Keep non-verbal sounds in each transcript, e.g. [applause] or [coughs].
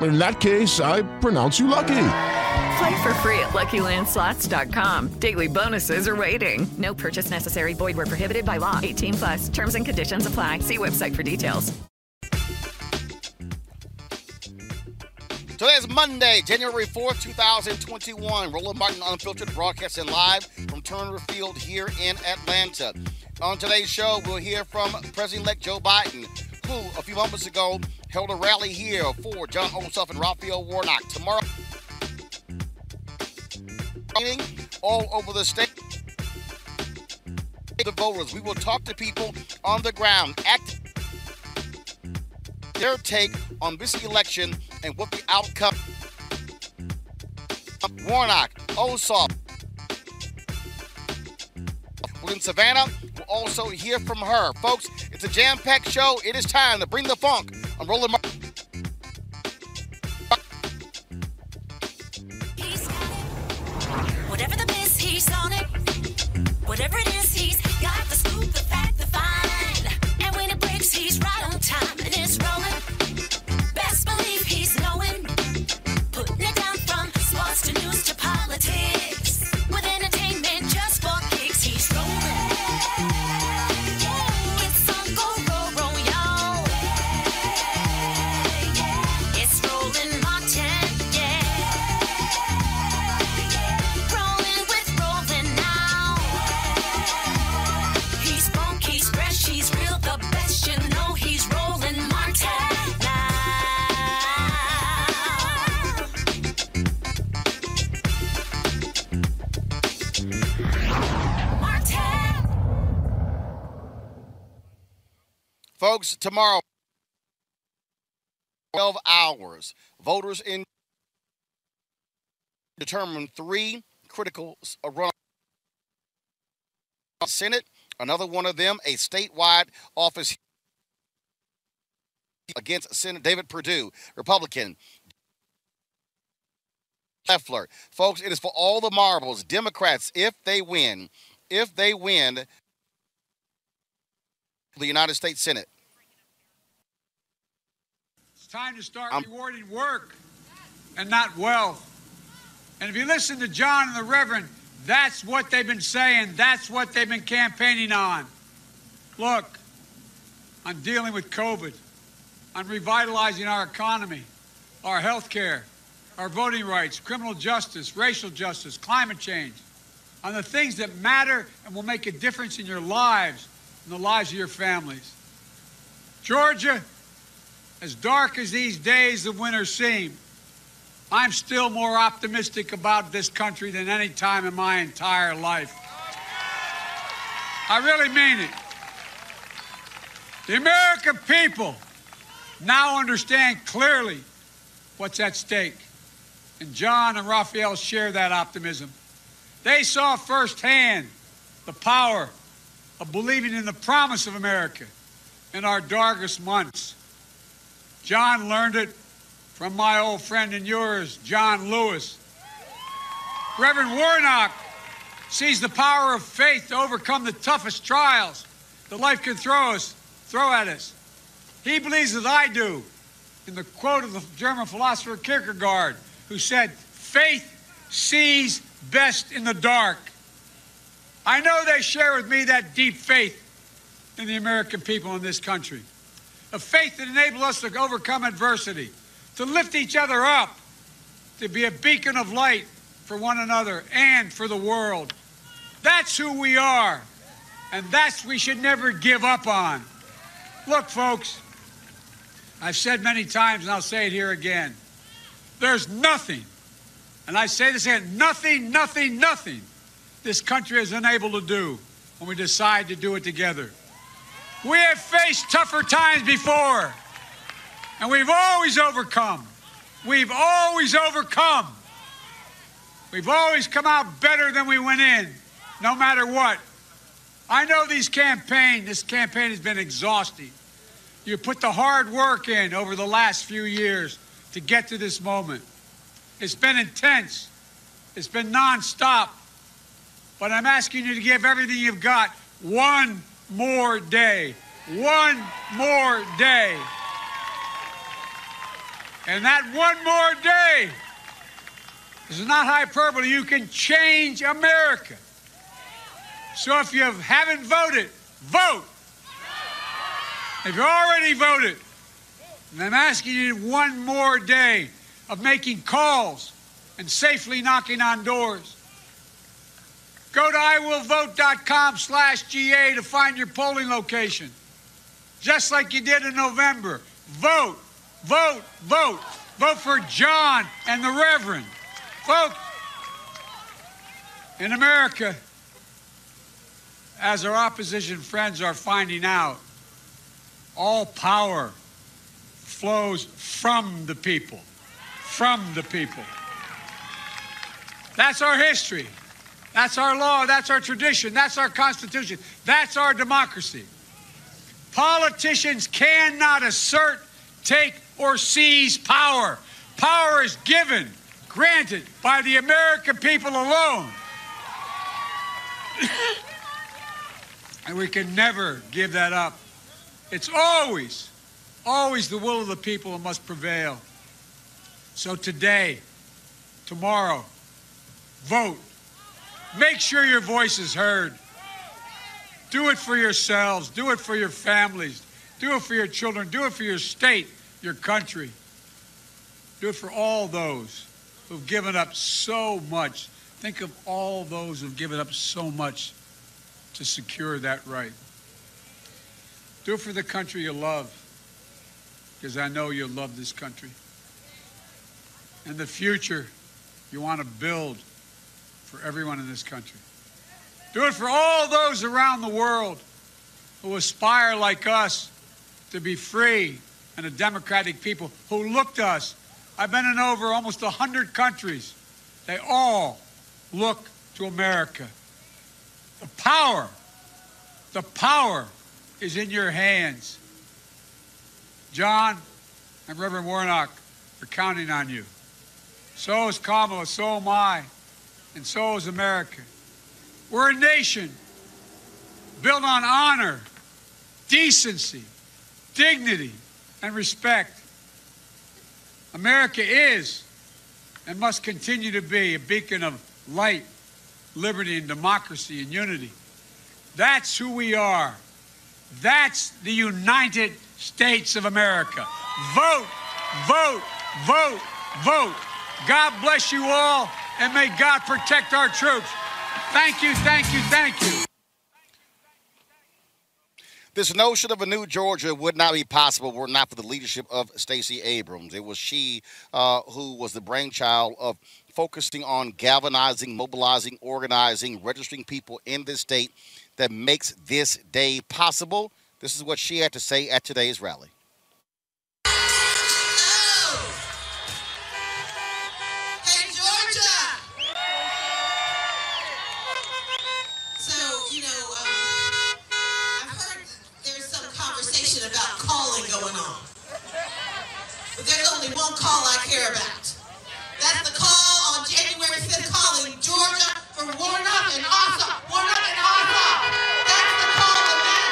In that case, I pronounce you lucky. Play for free at LuckyLandSlots.com. Daily bonuses are waiting. No purchase necessary. Void were prohibited by law. 18 plus. Terms and conditions apply. See website for details. Today is Monday, January 4th, 2021. Roland Martin Unfiltered broadcasting live from Turner Field here in Atlanta. On today's show, we'll hear from President-elect Joe Biden, who a few moments ago held a rally here for Jon Ossoff and Raphael Warnock. Tomorrow, all over the state. The voters, we will talk to people on the ground, act their take on this election and what the outcome. Warnock, oh, Ossoff. In Savannah, we'll also hear from her. Folks, it's a jam packed show. It is time to bring the funk. I'm rolling my. On it. Whatever it is, he's got the scoop, the fact, the fine. And when it breaks, he's right on time and it's rolling. Best believe he's knowing. Putting it down from sports to news to tomorrow, 12 hours, voters in determine three critical uh, run Senate. Another one of them, a statewide office against Senator David Perdue, Republican. Loeffler. Folks, it is for all the marbles. Democrats, if they win, if they win the United States Senate. Time to start I'm- rewarding work and not wealth. And if you listen to John and the Reverend, That's what they've been saying. That's what they've been campaigning on. Look, on dealing with COVID, on revitalizing our economy, our health care, our voting rights, criminal justice, racial justice, climate change, on the things that matter and will make a difference in your lives and the lives of your families. Georgia, as dark as these days of winter seem, I'm still more optimistic about this country than any time in my entire life. I really mean it. The American people now understand clearly what's at stake. And John and Raphael share that optimism. They saw firsthand the power of believing in the promise of America in our darkest months. John learned it from my old friend and yours, John Lewis. Reverend Warnock sees the power of faith to overcome the toughest trials that life can throw us, throw at us. He believes as I do in the quote of the German philosopher Kierkegaard, who said, Faith sees best in the dark. I know they share with me that deep faith in the American people in this country, a faith that enables us to overcome adversity, to lift each other up, to be a beacon of light for one another and for the world. That's who we are, and that's we should never give up on. Look, folks, I've said many times, and I'll say it here again. There's nothing, and I say this again, nothing, nothing, nothing this country is unable to do when we decide to do it together. We have faced tougher times before, and we've always overcome. We've always overcome. We've always come out better than we went in, no matter what. I know these campaign, this campaign has been exhausting. You put the hard work in over the last few years to get to this moment. It's been intense. It's been nonstop. But I'm asking you to give everything you've got one more day. One more day. And that one more day is not hyperbole. You can change America. So if you haven't voted, vote. If you already voted, and I'm asking you one more day of making calls and safely knocking on doors. Go to iwillvote.com slash GA to find your polling location. Just like you did in November. Vote, vote, vote. Vote for John and the Reverend. Vote. In America, as our opposition friends are finding out, all power flows from the people. From the people. That's our history. That's our law. That's our tradition. That's our Constitution. That's our democracy. Politicians cannot assert, take, or seize power. Power is given, granted by the American people alone. [coughs] and we can never give that up. It's always, always the will of the people that must prevail. So today, tomorrow, vote. Make sure your voice is heard. Do it for yourselves. Do it for your families. Do it for your children. Do it for your state, your country. Do it for all those who've given up so much. Think of all those who've given up so much to secure that right. Do it for the country you love, because I know you love this country. And the future you want to build for everyone in this country. Do it for all those around the world who aspire, like us, to be free and a democratic people who look to us. I've been in over almost 100 countries. They all look to America. The power, the power is in your hands. John and Reverend Warnock are counting on you. So is Kamala, so am I, and so is America. We're a nation built on honor, decency, dignity, and respect. America is and must continue to be a beacon of light, liberty, and democracy and unity. That's who we are. That's the United States of America. Vote, vote, vote, vote. God bless you all and may God protect our troops. Thank you, thank you, thank you. This notion of a new Georgia would not be possible were not for the leadership of Stacey Abrams. It was she uh, who was the brainchild of focusing on galvanizing, mobilizing, organizing, registering people in this state that makes this day possible. This is what she had to say at today's rally. hear about. That's the call on January 5th calling Georgia for Warnock and Ossoff. Warnock and Ossoff. That's the call that.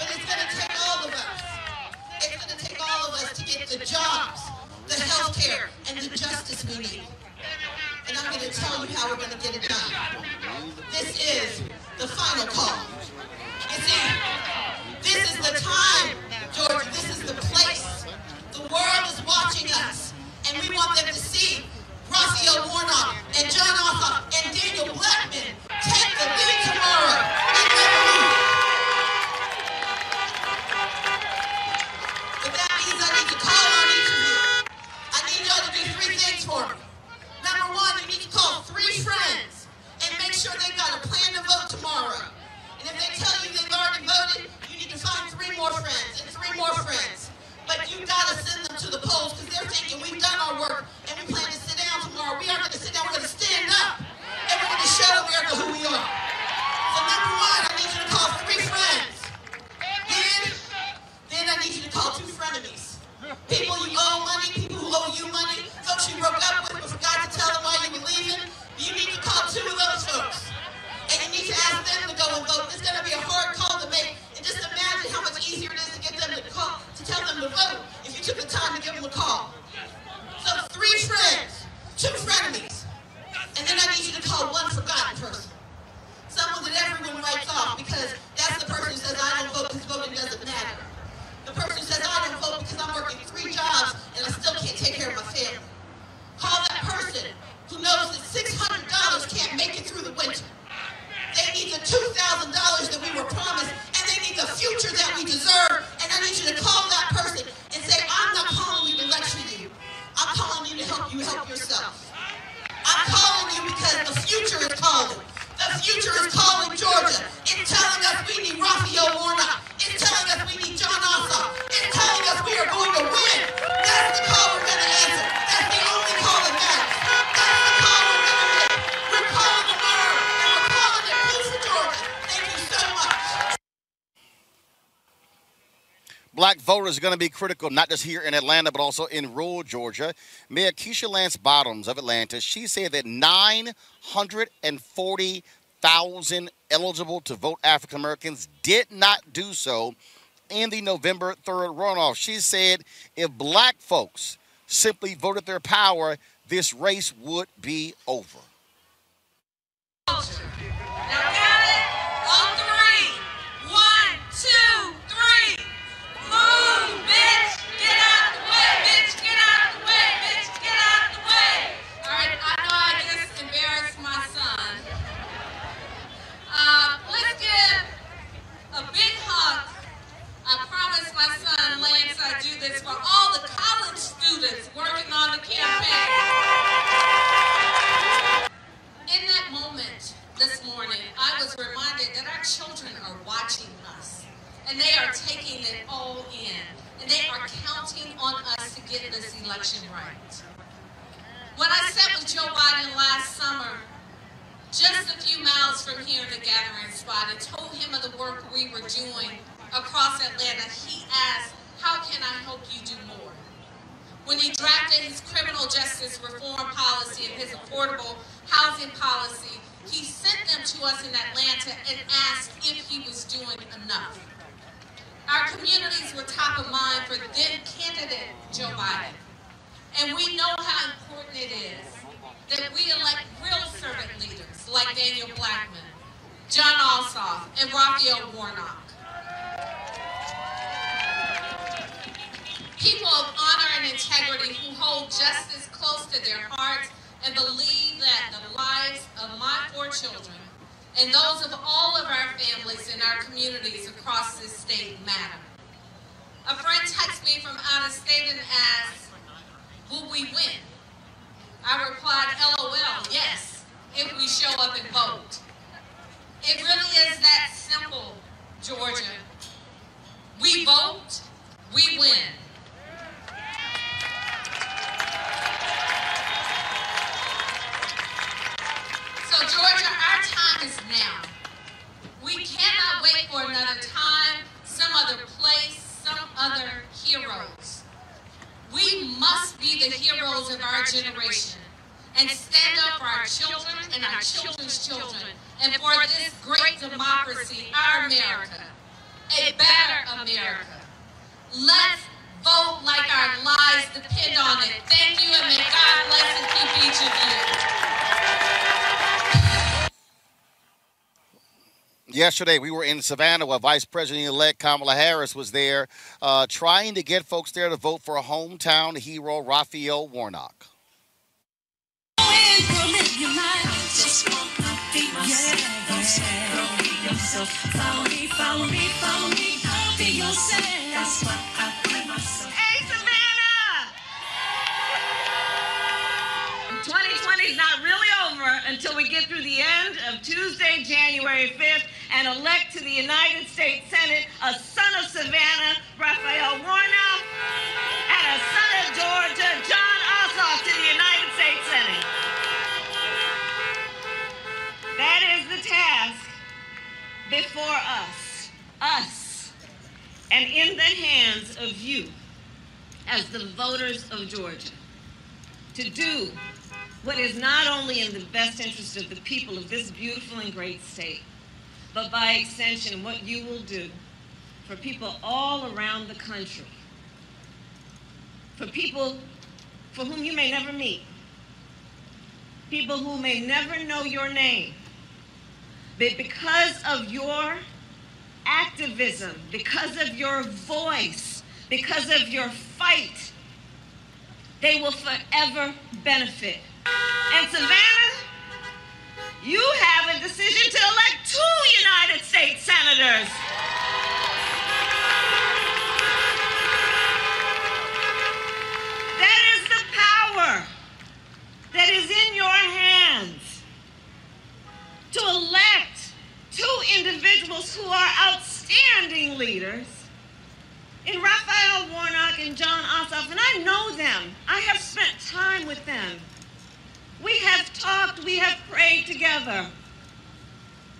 But it's going to take all of us. It's going to take all of us to get the jobs, the health care, and the justice we need. And I'm going to tell you how we're going to get it done. This is the final call. going to be critical, not just here in Atlanta, but also in rural Georgia. Mayor Keisha Lance Bottoms of Atlanta, she said that 940,000 eligible to vote African Americans did not do so in the November 3rd runoff. She said if black folks simply voted their power, this race would be over. gathering spot. and told him of the work we were doing across Atlanta, he asked, how can I help you do more? When he drafted his criminal justice reform policy and his affordable housing policy, he sent them to us in Atlanta and asked if he was doing enough. Our communities were top of mind for then candidate Joe Biden. And we know how important it is that we elect real servant leaders like Daniel Blackman, Jon Ossoff, and Raphael Warnock. People of honor and integrity who hold justice close to their hearts and believe that the lives of my four children and those of all of our families in our communities across this state matter. A friend texted me from out of state and asked, will we win? I replied, LOL, yes, if we show up and vote. It really is that simple, Georgia. We vote, we win. So, Georgia, our time is now. We cannot wait for another time, some other place, some other heroes. We must be the heroes of our generation and stand up for our children and our children's children and for this great democracy, our America, a better America. Let's vote like our lives depend on it. Thank you, and may God bless and keep each of you. Yesterday, we were in Savannah where Vice President elect Kamala Harris was there uh, trying to get folks there to vote for a hometown hero, Raphael Warnock. Follow me, follow me, follow me, be yourself. That's what I myself. Hey, Savannah! 2020 is not really over until we get through the end of Tuesday, January 5th, and elect to the United States Senate a son of Savannah, Raphael Warnock, and a son task before us, us, and in the hands of you as the voters of Georgia to do what is not only in the best interest of the people of this beautiful and great state, but by extension, what you will do for people all around the country, for people for whom you may never meet, people who may never know your name, but because of your activism, because of your voice, because of your fight, they will forever benefit. And Savannah, you have a decision to elect two United States senators. That is the power that is in your hands to elect two individuals who are outstanding leaders in Raphael Warnock and Jon Ossoff, and I know them. I have spent time with them. We have talked, we have prayed together.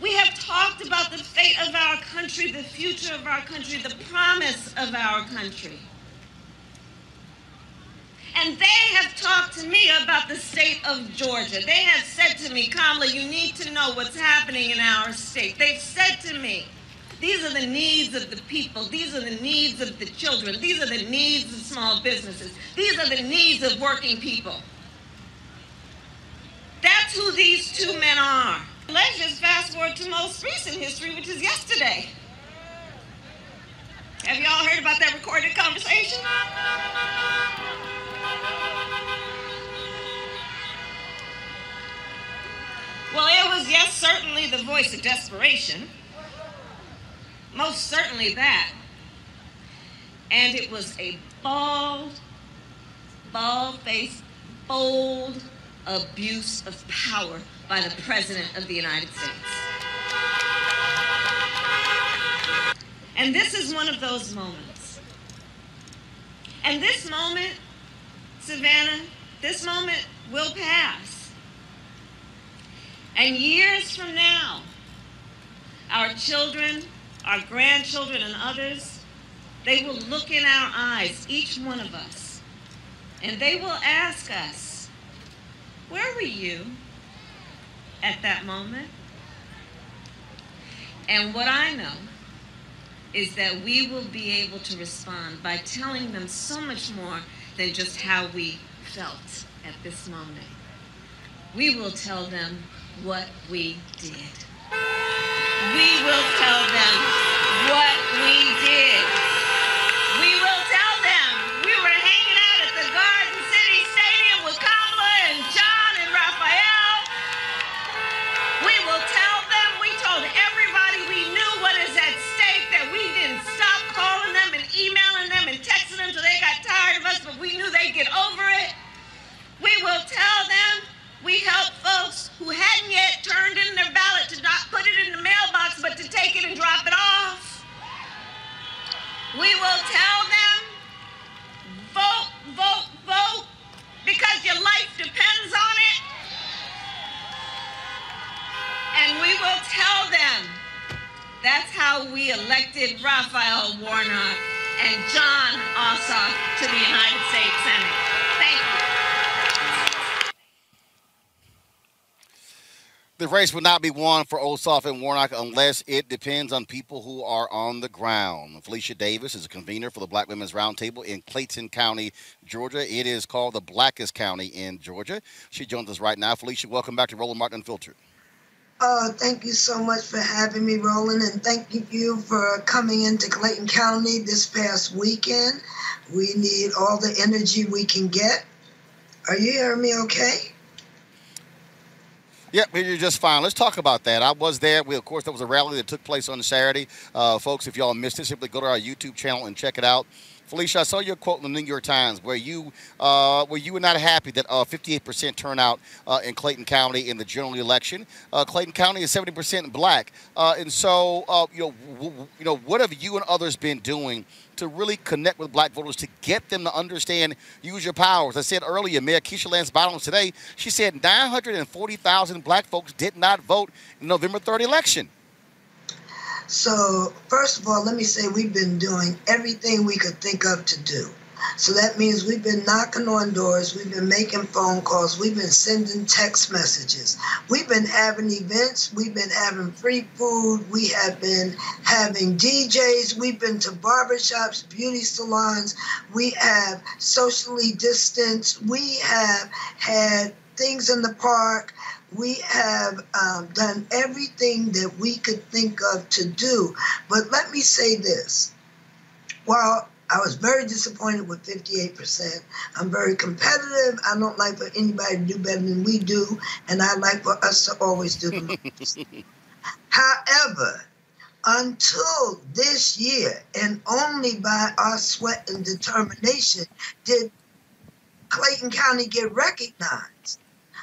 We have talked about the fate of our country, the future of our country, the promise of our country. And they have talked to me about the state of Georgia. They have said to me, Kamala, you need to know what's happening in our state. They've said to me, these are the needs of the people. These are the needs of the children. These are the needs of small businesses. These are the needs of working people. That's who these two men are. Let's just fast forward to most recent history, which is yesterday. Have y'all heard about that recorded conversation? Well, it was, yes, certainly the voice of desperation. Most certainly that. And it was a bald, bald faced, bold abuse of power by the President of the United States. And this is one of those moments. And this moment, Savannah, this moment will pass. And years from now, our children, our grandchildren, and others, they will look in our eyes, each one of us, and they will ask us, Where were you at that moment? And what I know is that we will be able to respond by telling them so much more than just how we felt at this moment. we will tell them what we did. We will tell them what we did. We will tell them we were hanging out at the Garden City Stadium with Kamala and John and Raphael. We will tell them we told everybody we knew what is at stake, that we didn't stop calling them and emailing them and texting them till they got tired of us, but we knew they'd get over it. We will tell them we helped folks who hadn't yet turned in their ballot to not put it in the mailbox, but to take it and drop it off. We will tell them vote, vote, vote, because your life depends on it. And we will tell them that's how we elected Raphael Warnock and Jon Ossoff to the United States Senate. Thank you. The race will not be won for Ossoff and Warnock unless it depends on people who are on the ground. Felicia Davis is a convener for the Black Women's Roundtable in Clayton County, Georgia. It is called the blackest county in Georgia. She joins us right now. Felicia, welcome back to Roland Martin Unfiltered. Oh, thank you so much for having me, Roland, and thank you for coming into Clayton County this past weekend. We need all the energy we can get. Are you hearing me okay? Yep, you're just fine. Let's talk about that. I was there. We, of course, there was a rally that took place on Saturday. Uh, folks, if y'all missed it, simply go to our YouTube channel and check it out. Felicia, I saw your quote in the New York Times where you uh, where you were not happy that uh, 58% turnout uh, in Clayton County in the general election. Uh, Clayton County is 70% black, uh, and so uh, you know you know what have you and others been doing to really connect with black voters to get them to understand use your powers. I said earlier, Mayor Keisha Lance Bottoms today, she said 940,000 black folks did not vote in November 3rd election. So, first of all, let me say we've been doing everything we could think of to do. So that means we've been knocking on doors, we've been making phone calls, we've been sending text messages, we've been having events, we've been having free food, we have been having DJs, we've been to barbershops, beauty salons, we have socially distanced, we have had things in the park. We have um, done everything that we could think of to do. But let me say this. While I was very disappointed with 58%, I'm very competitive. I don't like for anybody to do better than we do, and I like for us to always do the [laughs] most. However, until this year, and only by our sweat and determination, did Clayton County get recognized.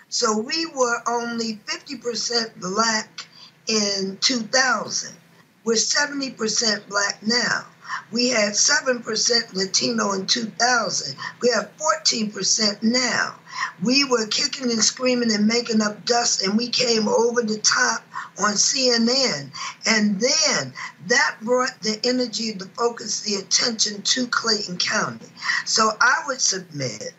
So we were only 50% black in 2000. We're 70% black now. We had 7% Latino in 2000. We have 14% now. We were kicking and screaming and making up dust, and we came over the top on CNN. And then that brought the energy, the focus, the attention to Clayton County. So I would submit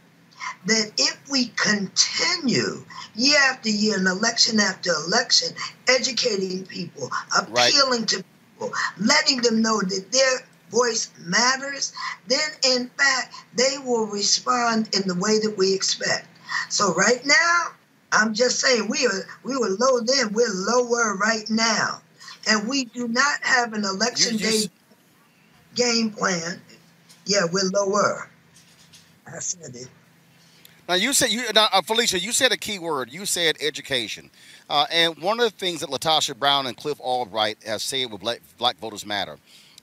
that if we continue year after year and election after election, educating people, appealing to people, letting them know that their voice matters, then in fact they will respond in the way that we expect. So right now, I'm just saying we are we were low then, we're lower right now. And we do not have an election day game plan. Yeah, we're lower. I said it. Now you said you now, uh, Felicia, you said a key word. You said education, uh, and one of the things that LaTosha Brown and Cliff Albright have said with Black, Black Voters Matter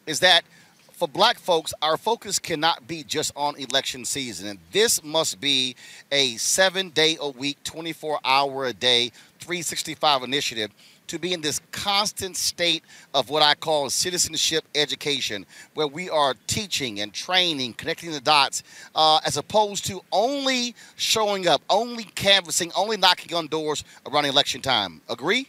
is that for Black folks, our focus cannot be just on election season, and this must be a seven-day a week, twenty-four hour a day, three sixty-five initiative to be in this constant state of what I call citizenship education, where we are teaching and training, connecting the dots, uh, as opposed to only showing up, only canvassing, only knocking on doors around election time. Agree?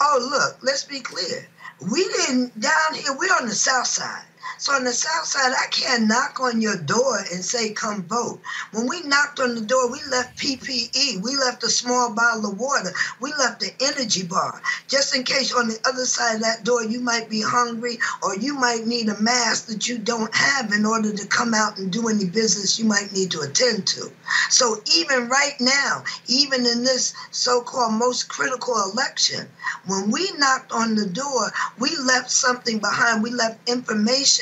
Oh, look, let's be clear. We didn't, down here, we're on the south side. So on the south side, I can't knock on your door and say, come vote. When we knocked on the door, we left PPE. We left a small bottle of water. We left the energy bar. Just in case on the other side of that door, you might be hungry or you might need a mask that you don't have in order to come out and do any business you might need to attend to. So even right now, even in this so-called most critical election, when we knocked on the door, we left something behind. We left information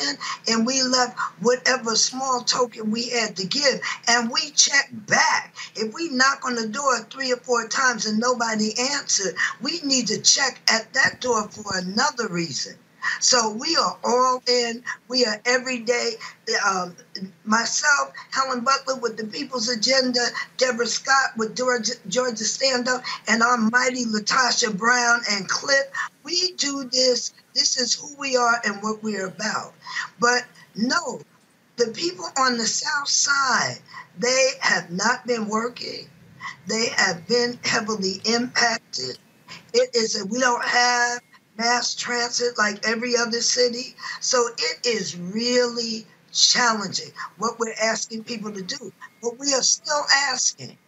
and we left whatever small token we had to give. And we checked back. If we knock on the door three or four times and nobody answered, we need to check at that door for another reason. So we are all in. We are every day. Um, myself, Helen Butler with the People's Agenda, Deborah Scott with Georgia, Georgia Stand Up, and our mighty LaTosha Brown and Cliff. We do this. This is who we are and what we're about. But no, the people on the South Side, they have not been working. They have been heavily impacted. It is a, we don't have mass transit like every other city. So it is really challenging what we're asking people to do. But we are still asking.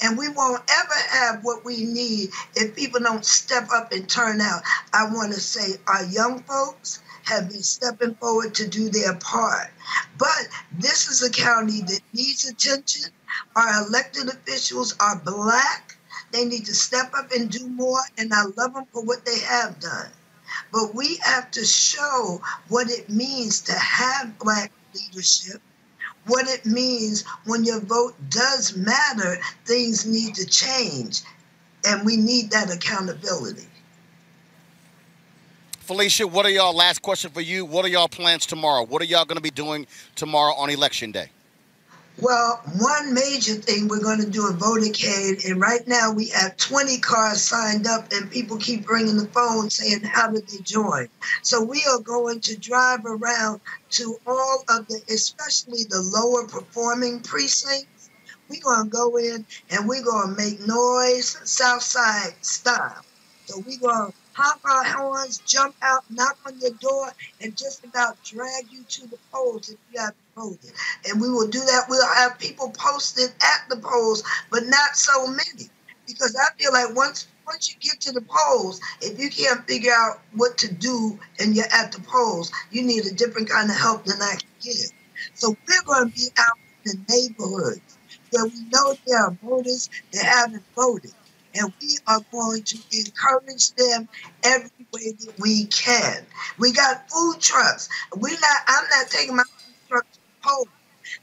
And we won't ever have what we need if people don't step up and turn out. I want to say our young folks have been stepping forward to do their part. But this is a county that needs attention. Our elected officials are black they need to step up and do more, and I love them for what they have done. But we have to show what it means to have black leadership, what it means when your vote does matter, things need to change. And we need that accountability. Felicia, what are y'all, last question for you, what are y'all plans tomorrow? What are y'all going to be doing tomorrow on election day? Well, one major thing we're going to do a votercade, and right now we have 20 cars signed up, and people keep ringing the phone saying, How did they join? So we are going to drive around to all of the, especially the lower performing precincts. We're going to go in and we're going to make noise, Southside style. So we're going to our horns, jump out, knock on your door, and just about drag you to the polls if you have voted. And we will do that. We'll have people posted at the polls, but not so many. Because I feel like once once you get to the polls, if you can't figure out what to do and you're at the polls, you need a different kind of help than I can give. So we're going to be out in the neighborhoods where we know there are voters that haven't voted and we are going to encourage them every way that we can. We got food trucks. We not. I'm not taking my food truck to polls.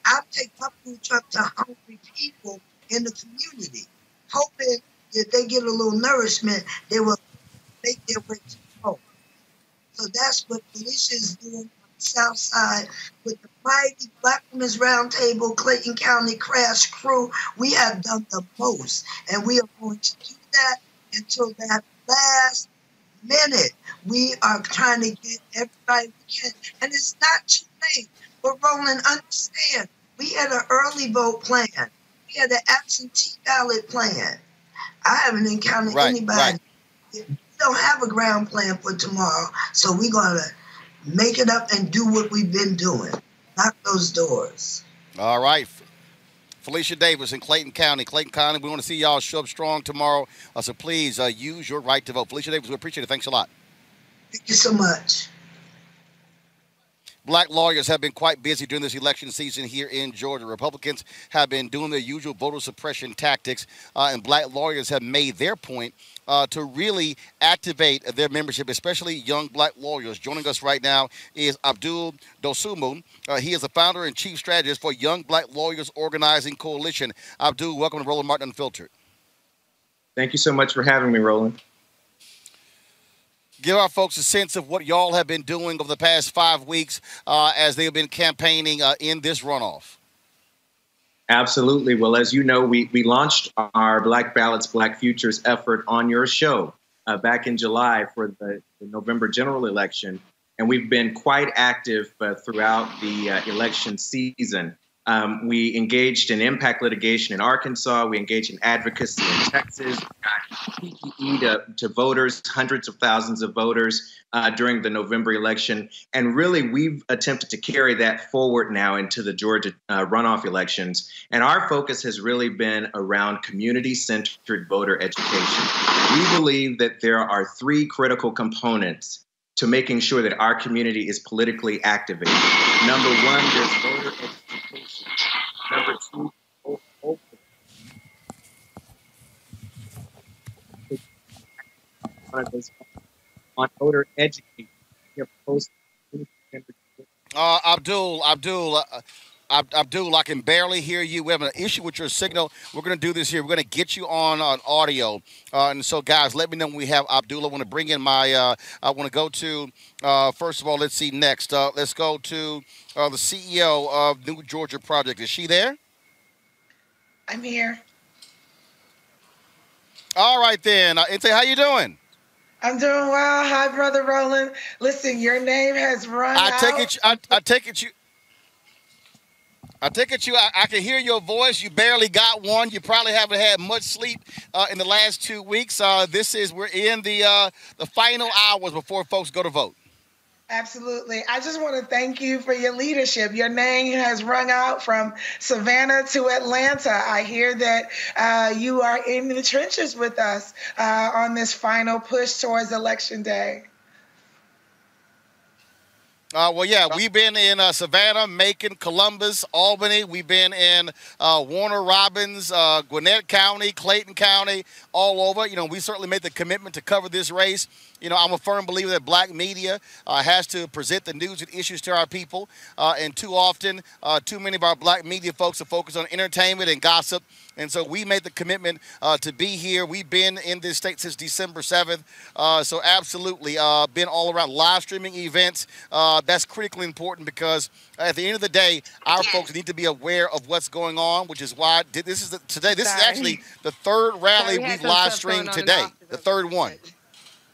I'm taking my food truck to hungry people in the community, hoping that they get a little nourishment. They will make their way to polls. So that's what Felicia is doing South Side with the mighty Black Women's Roundtable, Clayton County Crash Crew. We have done the most, and we are going to do that until that last minute. We are trying to get everybody we can, and it's not too late. But Roland, understand, we had an early vote plan. We had an absentee ballot plan. I haven't encountered Right, anybody. right. We don't have a ground plan for tomorrow, so we're gonna make it up and do what we've been doing. Knock those doors. All right. Felicia Davis in Clayton County. Clayton County, we want to see y'all show up strong tomorrow. Uh, so please uh, use your right to vote. Felicia Davis, we appreciate it. Thanks a lot. Thank you so much. Black lawyers have been quite busy during this election season here in Georgia. Republicans have been doing their usual voter suppression tactics, uh, and black lawyers have made their point uh, to really activate their membership, especially young black lawyers. Joining us right now is Abdul Dosumu. Uh, he is the founder and chief strategist for Young Black Lawyers Organizing Coalition. Abdul, welcome to Roland Martin Unfiltered. Thank you so much for having me, Roland. Give our folks a sense of what y'all have been doing over the past five weeks uh, as they have been campaigning uh, in this runoff. Absolutely. Well, as you know, we, we launched our Black Ballots, Black Futures effort on your show uh, back in July for the, the November general election. And we've been quite active uh, throughout the uh, election season. Um, we engaged in impact litigation in Arkansas. We engaged in advocacy in Texas. We got PPE to, to voters, hundreds of thousands of voters uh, during the November election. And really, we've attempted to carry that forward now into the Georgia uh, runoff elections. And our focus has really been around community centered voter education. We believe that there are three critical components to making sure that our community is politically activated. Number one, there's voter education. On voter education. Uh, Abdul, Abdul, uh, Abdul, I can barely hear you. We have an issue with your signal. We're going to do this here. We're going to get you on on audio. Uh, and so, guys, let me know when we have Abdul. I want to bring in my. Uh, I want to go to. Uh, first of all, let's see next. Uh, let's go to uh, the CEO of New Georgia Project. Is she there? I'm here. All right then, uh, Nsé, how you doing? I'm doing well. Hi, brother Roland. Listen, your name has run. I take out. it. I, I take it you. I take it you. I, I, can hear your voice. You barely got one. You probably haven't had much sleep uh, in the last two weeks. Uh, this is we're in the uh, the final hours before folks go to vote. Absolutely. I just want to thank you for your leadership. Your name has rung out from Savannah to Atlanta. I hear that uh, you are in the trenches with us uh, on this final push towards Election Day. Uh, well, yeah, we've been in uh, Savannah, Macon, Columbus, Albany. We've been in uh, Warner Robins, uh, Gwinnett County, Clayton County, all over. You know, we certainly made the commitment to cover this race. You know, I'm a firm believer that black media uh, has to present the news and issues to our people. Uh, and too often, too many of our black media folks are focused on entertainment and gossip. And so we made the commitment uh, to be here. We've been in this state since December 7th. Uh, so absolutely uh, been all around live streaming events. Uh, that's critically important because at the end of the day, our folks need to be aware of what's going on, which is why this is the, today. This Sorry. is actually the third rally Sorry, we had we've live streamed today, the third one.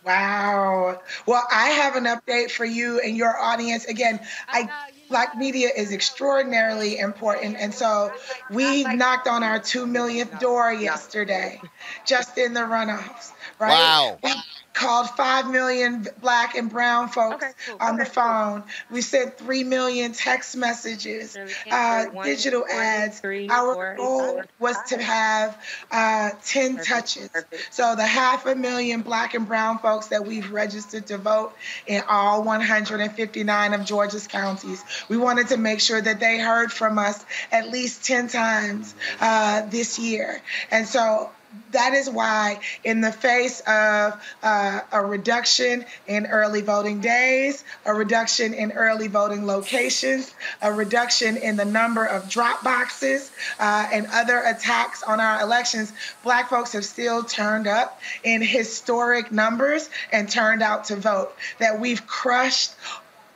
Wow. Well, I have an update for you and your audience. Again, I Black media is extraordinarily important. And so we knocked on our 2 millionth [laughs] door yesterday, just in the runoffs, right? Wow. We called 5 million black and brown folks on the phone. We sent 3 million text messages, uh, digital ads. Our goal was to have uh, 10 touches. So the half a million black and brown folks that we've registered to vote in all 159 of Georgia's counties, we wanted to make sure that they heard from us at least 10 times uh, this year. And so that is why, in the face of uh, a reduction in early voting days, a reduction in early voting locations, a reduction in the number of drop boxes, uh, and other attacks on our elections, black folks have still turned up in historic numbers and turned out to vote. That we've crushed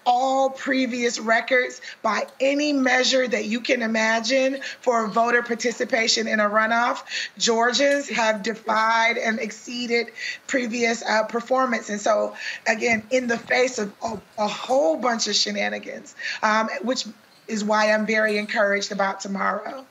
all previous records by any measure that you can imagine for voter participation in a runoff. Georgians have defied and exceeded previous uh, performance. And so, again, in the face of a, a whole bunch of shenanigans, um, which is why I'm very encouraged about tomorrow.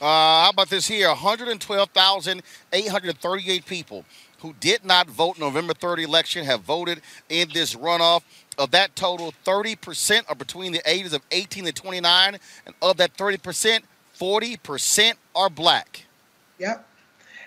Uh, how about this here? 112,838 people who did not vote November 3rd election have voted in this runoff. Of that total, 30% are between the ages of 18 and 29. And of that 30%, 40% are black. Yep.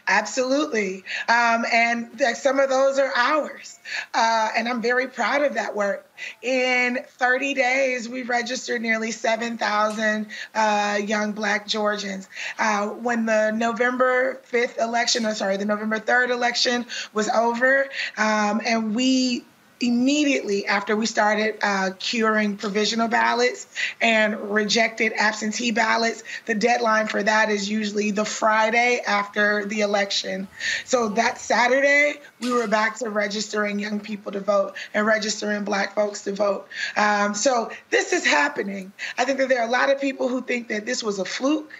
Absolutely. Um, and some of those are ours. Uh, and I'm very proud of that work. In 30 days, we registered nearly 7,000 uh, young Black Georgians. Uh, when the November 5th election, or sorry, the November 3rd election was over, um, and we immediately after we started uh, curing provisional ballots and rejected absentee ballots. The deadline for that is usually the Friday after the election. So that Saturday, we were back to registering young people to vote and registering Black folks to vote. Um, so this is happening. I think that there are a lot of people who think that this was a fluke.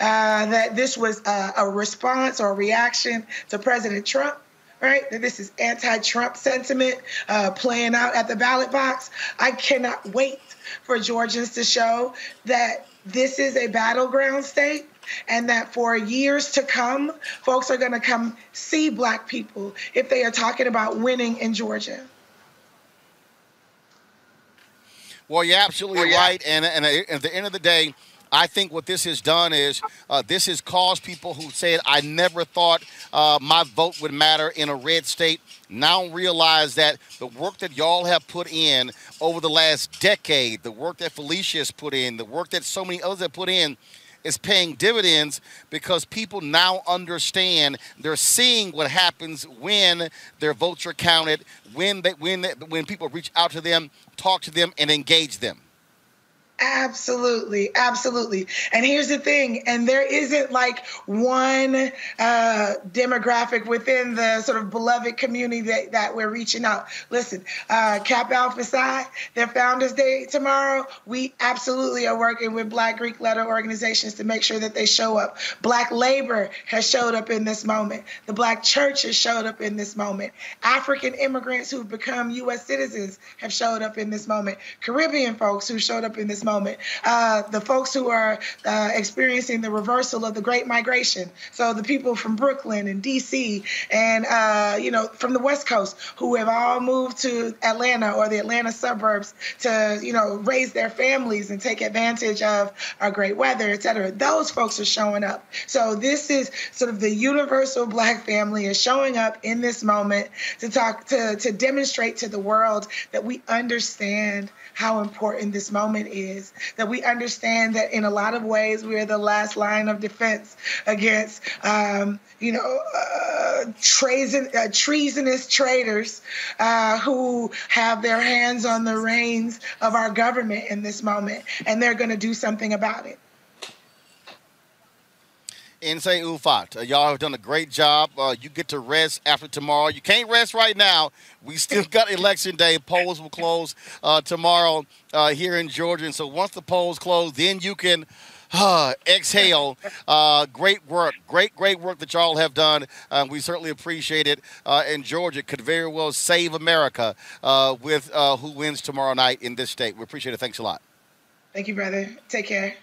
Uh, that this was a, a response or a reaction to President Trump right? That this is anti Trump sentiment uh, playing out at the ballot box. I cannot wait for Georgians to show that this is a battleground state and that for years to come, folks are going to come see black people if they are talking about winning in Georgia. Well, you're absolutely well, yeah. right. And, and at the end of the day, I think what this has done is uh, this has caused people who said, I never thought uh, my vote would matter in a red state, now realize that the work that y'all have put in over the last decade, the work that Felicia has put in, the work that so many others have put in, is paying dividends because people now understand they're seeing what happens when their votes are counted, when they, when they, when people reach out to them, talk to them, and engage them. Absolutely, absolutely. And here's the thing, and there isn't like one uh, demographic within the sort of beloved community that, that we're reaching out. Listen, uh, Kappa Alpha Psi, their Founders Day tomorrow, we absolutely are working with Black Greek letter organizations to make sure that they show up. Black labor has showed up in this moment. The Black church has showed up in this moment. African immigrants who've become U.S. citizens have showed up in this moment. Caribbean folks who showed up in this moment. Uh, the folks who are uh, experiencing the reversal of the Great Migration. So the people from Brooklyn and D.C. and uh, you know from the West Coast who have all moved to Atlanta or the Atlanta suburbs to you know raise their families and take advantage of our great weather, et cetera. Those folks are showing up. So this is sort of the universal Black family is showing up in this moment to talk to to demonstrate to the world that we understand how important this moment is. That we understand that in a lot of ways we are the last line of defense against, um, you know, uh, treason, uh, treasonous traitors uh, who have their hands on the reins of our government in this moment, and they're going to do something about it. Nsé Ufot. Uh, y'all have done a great job. Uh, you get to rest after tomorrow. You can't rest right now. We still [laughs] got election day. Polls will close uh, tomorrow uh, here in Georgia. And so once the polls close, then you can uh, exhale. Uh, great work. Great, great work that y'all have done. we certainly appreciate it. and Georgia could very well save America with who wins tomorrow night in this state. We appreciate it. Thanks a lot. Thank you, brother. Take care.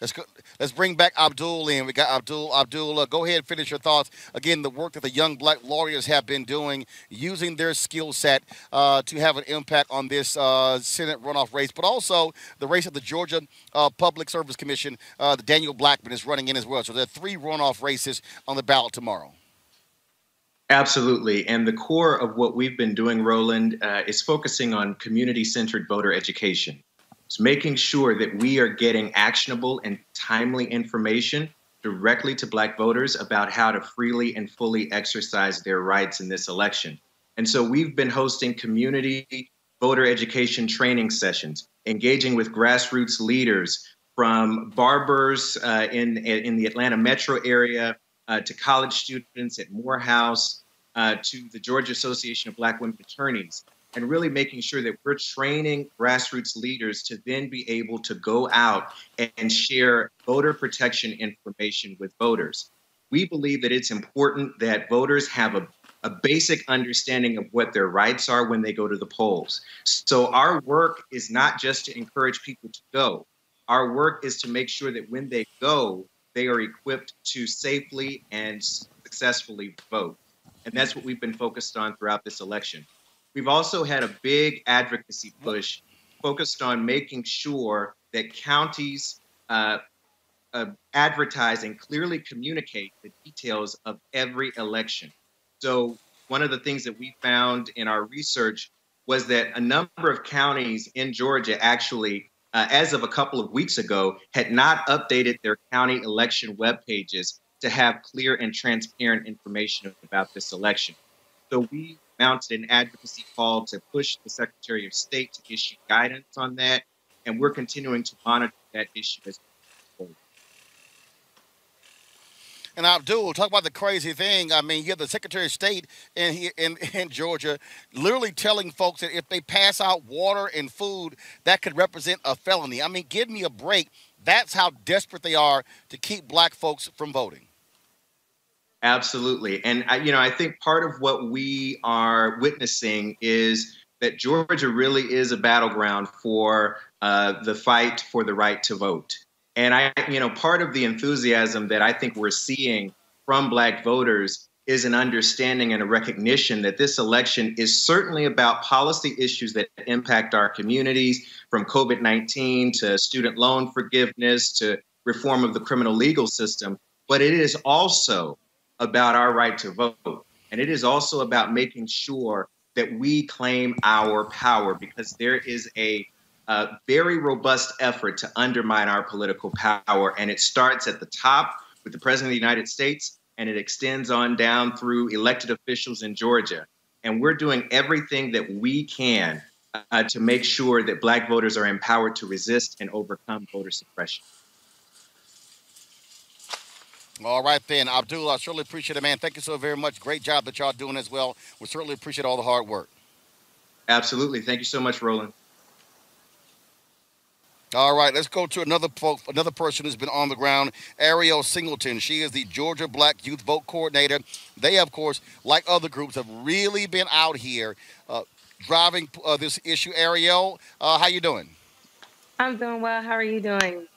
Let's go. Let's bring back Abdul in. We got Abdul. Abdul, go ahead and finish your thoughts. Again, the work that the young black lawyers have been doing, using their skill set uh, to have an impact on this uh, Senate runoff race, but also the race of the Georgia uh, Public Service Commission. Uh, the Daniel Blackman is running in as well. So there are three runoff races on the ballot tomorrow. Absolutely. And the core of what we've been doing, Roland, uh, is focusing on community centered voter education. It's making sure that we are getting actionable and timely information directly to Black voters about how to freely and fully exercise their rights in this election. And so we've been hosting community voter education training sessions, engaging with grassroots leaders from barbers uh, in, in the Atlanta metro area uh, to college students at Morehouse uh, to the Georgia Association of Black Women Attorneys and really making sure that we're training grassroots leaders to then be able to go out and share voter protection information with voters. We believe that it's important that voters have a, a basic understanding of what their rights are when they go to the polls. So, our work is not just to encourage people to go, our work is to make sure that when they go, they are equipped to safely and successfully vote. And that's what we've been focused on throughout this election. We've also had a big advocacy push focused on making sure that counties uh, uh, advertise and clearly communicate the details of every election. So, one of the things that we found in our research was that a number of counties in Georgia actually, uh, as of a couple of weeks ago, had not updated their county election web pages to have clear and transparent information about this election. So we mounted an advocacy call to push the Secretary of State to issue guidance on that, and we're continuing to monitor that issue as And Abdul, talk about the crazy thing. I mean, you have the Secretary of State in, in in Georgia literally telling folks that if they pass out water and food, that could represent a felony. I mean, give me a break. That's how desperate they are to keep black folks from voting. Absolutely. And, you know, I think part of what we are witnessing is that Georgia really is a battleground for uh, the fight for the right to vote. And I, you know, part of the enthusiasm that I think we're seeing from Black voters is an understanding and a recognition that this election is certainly about policy issues that impact our communities, from COVID 19 to student loan forgiveness to reform of the criminal legal system. But it is also about our right to vote. And it is also about making sure that we claim our power because there is a a very robust effort to undermine our political power. And it starts at the top with the President of the United States and it extends on down through elected officials in Georgia. And we're doing everything that we can uh, to make sure that Black voters are empowered to resist and overcome voter suppression. All right, then. Abdul, I certainly appreciate it, man. Thank you so very much. Great job that y'all doing as well. We certainly appreciate all the hard work. Absolutely. Thank you so much, Roland. All right, let's go to another another person who's been on the ground, Ariel Singleton. She is the Georgia Black Youth Vote Coordinator. They, of course, like other groups, have really been out here uh, driving uh, this issue. Ariel, uh, how you doing? I'm doing well. How are you doing?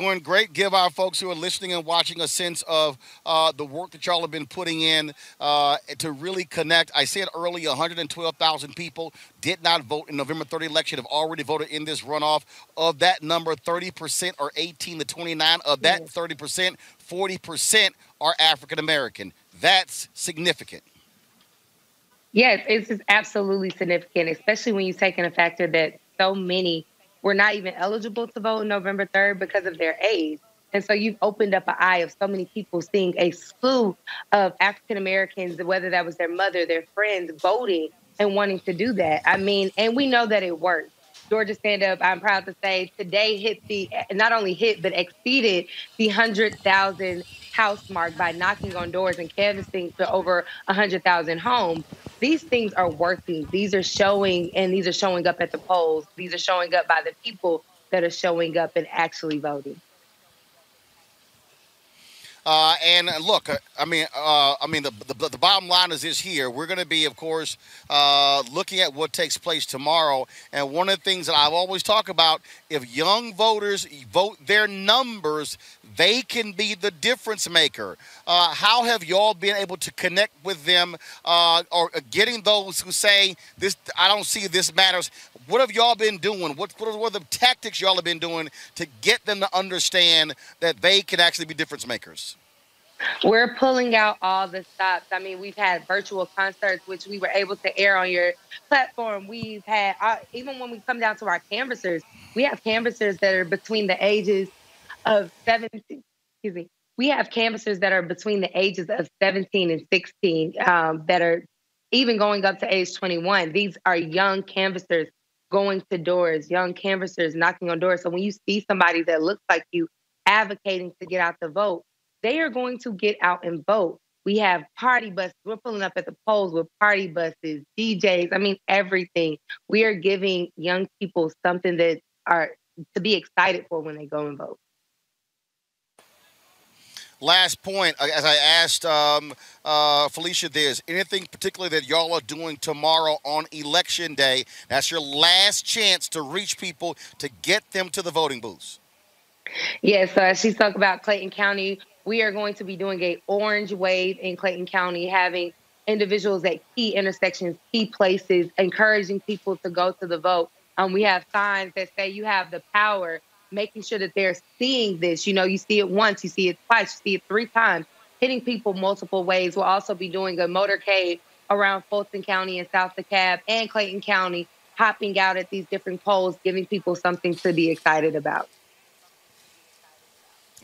Doing great. Give our folks who are listening and watching a sense of uh, the work that y'all have been putting in uh, to really connect. I said earlier 112,000 people did not vote in November 30 election, have already voted in this runoff. Of that number, 30% are 18 to 29. Of that 30%, 40% are African American. That's significant. Yes, it's absolutely significant, especially when you take in a factor that so many were not even eligible to vote November 3rd because of their age. And so you've opened up an eye of so many people seeing a slew of African Americans, whether that was their mother, their friends, voting and wanting to do that. I mean, and we know that it works. Georgia Stand Up, I'm proud to say, today hit the, not only hit, but exceeded the 100,000 house mark by knocking on doors and canvassing to over 100,000 homes these things are working. These are showing, and these are showing up at the polls. These are showing up by the people that are showing up and actually voting. Uh, and look, uh, I mean, uh, I mean, the, the, the bottom line is this: here we're going to be, of course, uh, looking at what takes place tomorrow. And one of the things that I've always talked about: if young voters vote their numbers, they can be the difference maker. Uh, how have y'all been able to connect with them, uh, or getting those who say this? I don't see this matters. What have y'all been doing? What, what are the tactics y'all have been doing to get them to understand that they can actually be difference makers? We're pulling out all the stops. I mean, we've had virtual concerts, which we were able to air on your platform. We've had, uh, even when we come down to our canvassers, we have canvassers that are between the ages of 17, excuse me, we have canvassers that are between the ages of 17 and 16 um, that are even going up to age 21. These are young canvassers going to doors, young canvassers knocking on doors. So when you see somebody that looks like you advocating to get out the vote, they are going to get out and vote. We have party buses. We're pulling up at the polls with party buses, DJs. I mean, everything. We are giving young people something that are to be excited for when they go and vote. Last point, uh, as I asked um, uh, Felicia, there's anything particularly that y'all are doing tomorrow on election day? That's your last chance to reach people to get them to the voting booths. Yes, uh, she talked about Clayton County we are going to be doing a orange wave in Clayton County, having individuals at key intersections, key places, encouraging people to go to the vote. Um, we have signs that say you have the power, making sure that they're seeing this. You know, you see it once, you see it twice, you see it three times, hitting people multiple ways. We'll also be doing a motorcade around Fulton County and South DeKalb and Clayton County, hopping out at these different polls, giving people something to be excited about.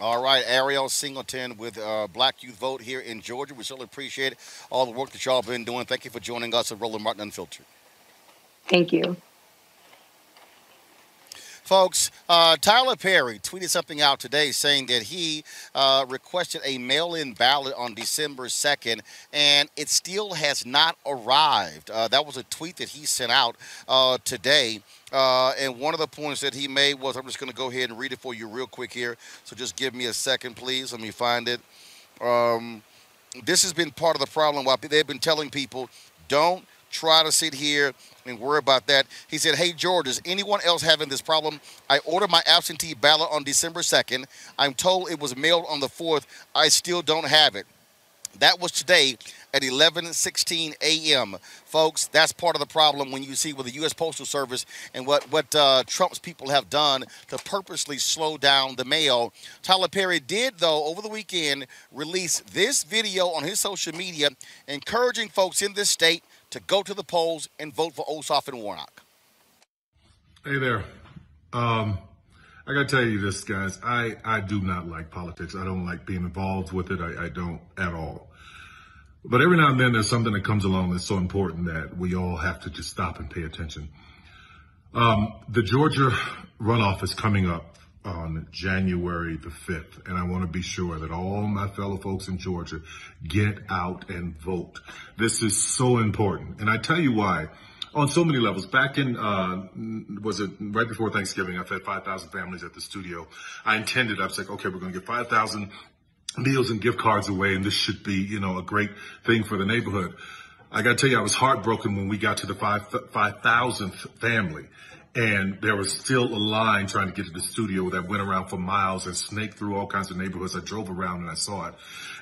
All right, Ariel Singleton with uh, Black Youth Vote here in Georgia. We certainly appreciate all the work that y'all have been doing. Thank you for joining us at Roland Martin Unfiltered. Thank you. Folks, uh, Tyler Perry tweeted something out today saying that he uh, requested a mail in ballot on December 2nd, and it still has not arrived. Uh, that was a tweet that he sent out uh, today. Uh, and one of the points that he made was I'm just going to go ahead and read it for you real quick here. So just give me a second, please. Let me find it. Um, this has been part of the problem. While they've been telling people, don't try to sit here and worry about that. He said, Hey, George, is anyone else having this problem? I ordered my absentee ballot on December 2nd. I'm told it was mailed on the 4th. I still don't have it. That was today at 11:16 a.m. Folks, that's part of the problem when you see with the U.S. Postal Service and what what uh, Trump's people have done to purposely slow down the mail. Tyler Perry did, though, over the weekend release this video on his social media, encouraging folks in this state to go to the polls and vote for Ossoff and Warnock. Hey there. Um, I got to tell you this, guys. I, I do not like politics. I don't like being involved with it. I, I don't at all. But every now and then there's something that comes along that's so important that we all have to just stop and pay attention. Um, the Georgia runoff is coming up on January the 5th, and I want to be sure that all my fellow folks in Georgia get out and vote. This is so important. And I tell you why on so many levels. Back in, uh, was it right before Thanksgiving? I fed 5,000 families at the studio. I intended, I was like, okay, we're going to get 5,000 meals and gift cards away, and this should be, you know, a great thing for the neighborhood. I got to tell you, I was heartbroken when we got to the five, 5,000th family. And there was still a line trying to get to the studio that went around for miles and snaked through all kinds of neighborhoods. I drove around and I saw it.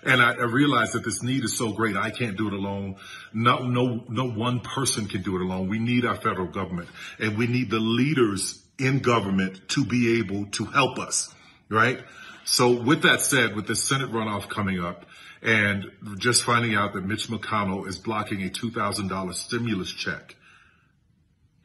And I, I realized that this need is so great. I can't do it alone. No, no, no one person can do it alone. We need our federal government and we need the leaders in government to be able to help us, right? So with that said, with the Senate runoff coming up and just finding out that Mitch McConnell is blocking a $2,000 stimulus check,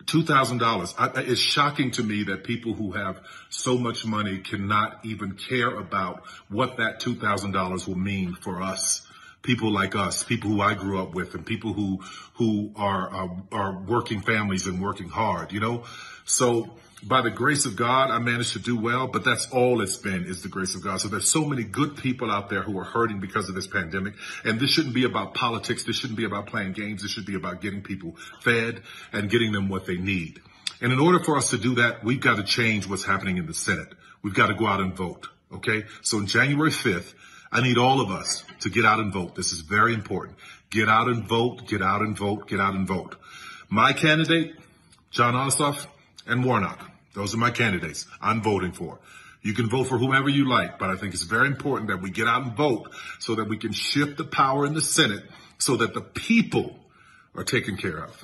$2,000. It's shocking to me that people who have so much money cannot even care about what that $2,000 will mean for us. People like us, people who I grew up with and people who, who are, are, are working families and working hard, you know? So by the grace of God, I managed to do well, but that's all it's been is the grace of God. So there's so many good people out there who are hurting because of this pandemic. And this shouldn't be about politics. This shouldn't be about playing games. This should be about getting people fed and getting them what they need. And in order for us to do that, we've got to change what's happening in the Senate. We've got to go out and vote. Okay. So on January 5th, I need all of us to get out and vote. This is very important. Get out and vote, get out and vote, get out and vote. My candidate, Jon Ossoff and Warnock. Those are my candidates I'm voting for. You can vote for whomever you like, but I think it's very important that we get out and vote so that we can shift the power in the Senate so that the people are taken care of.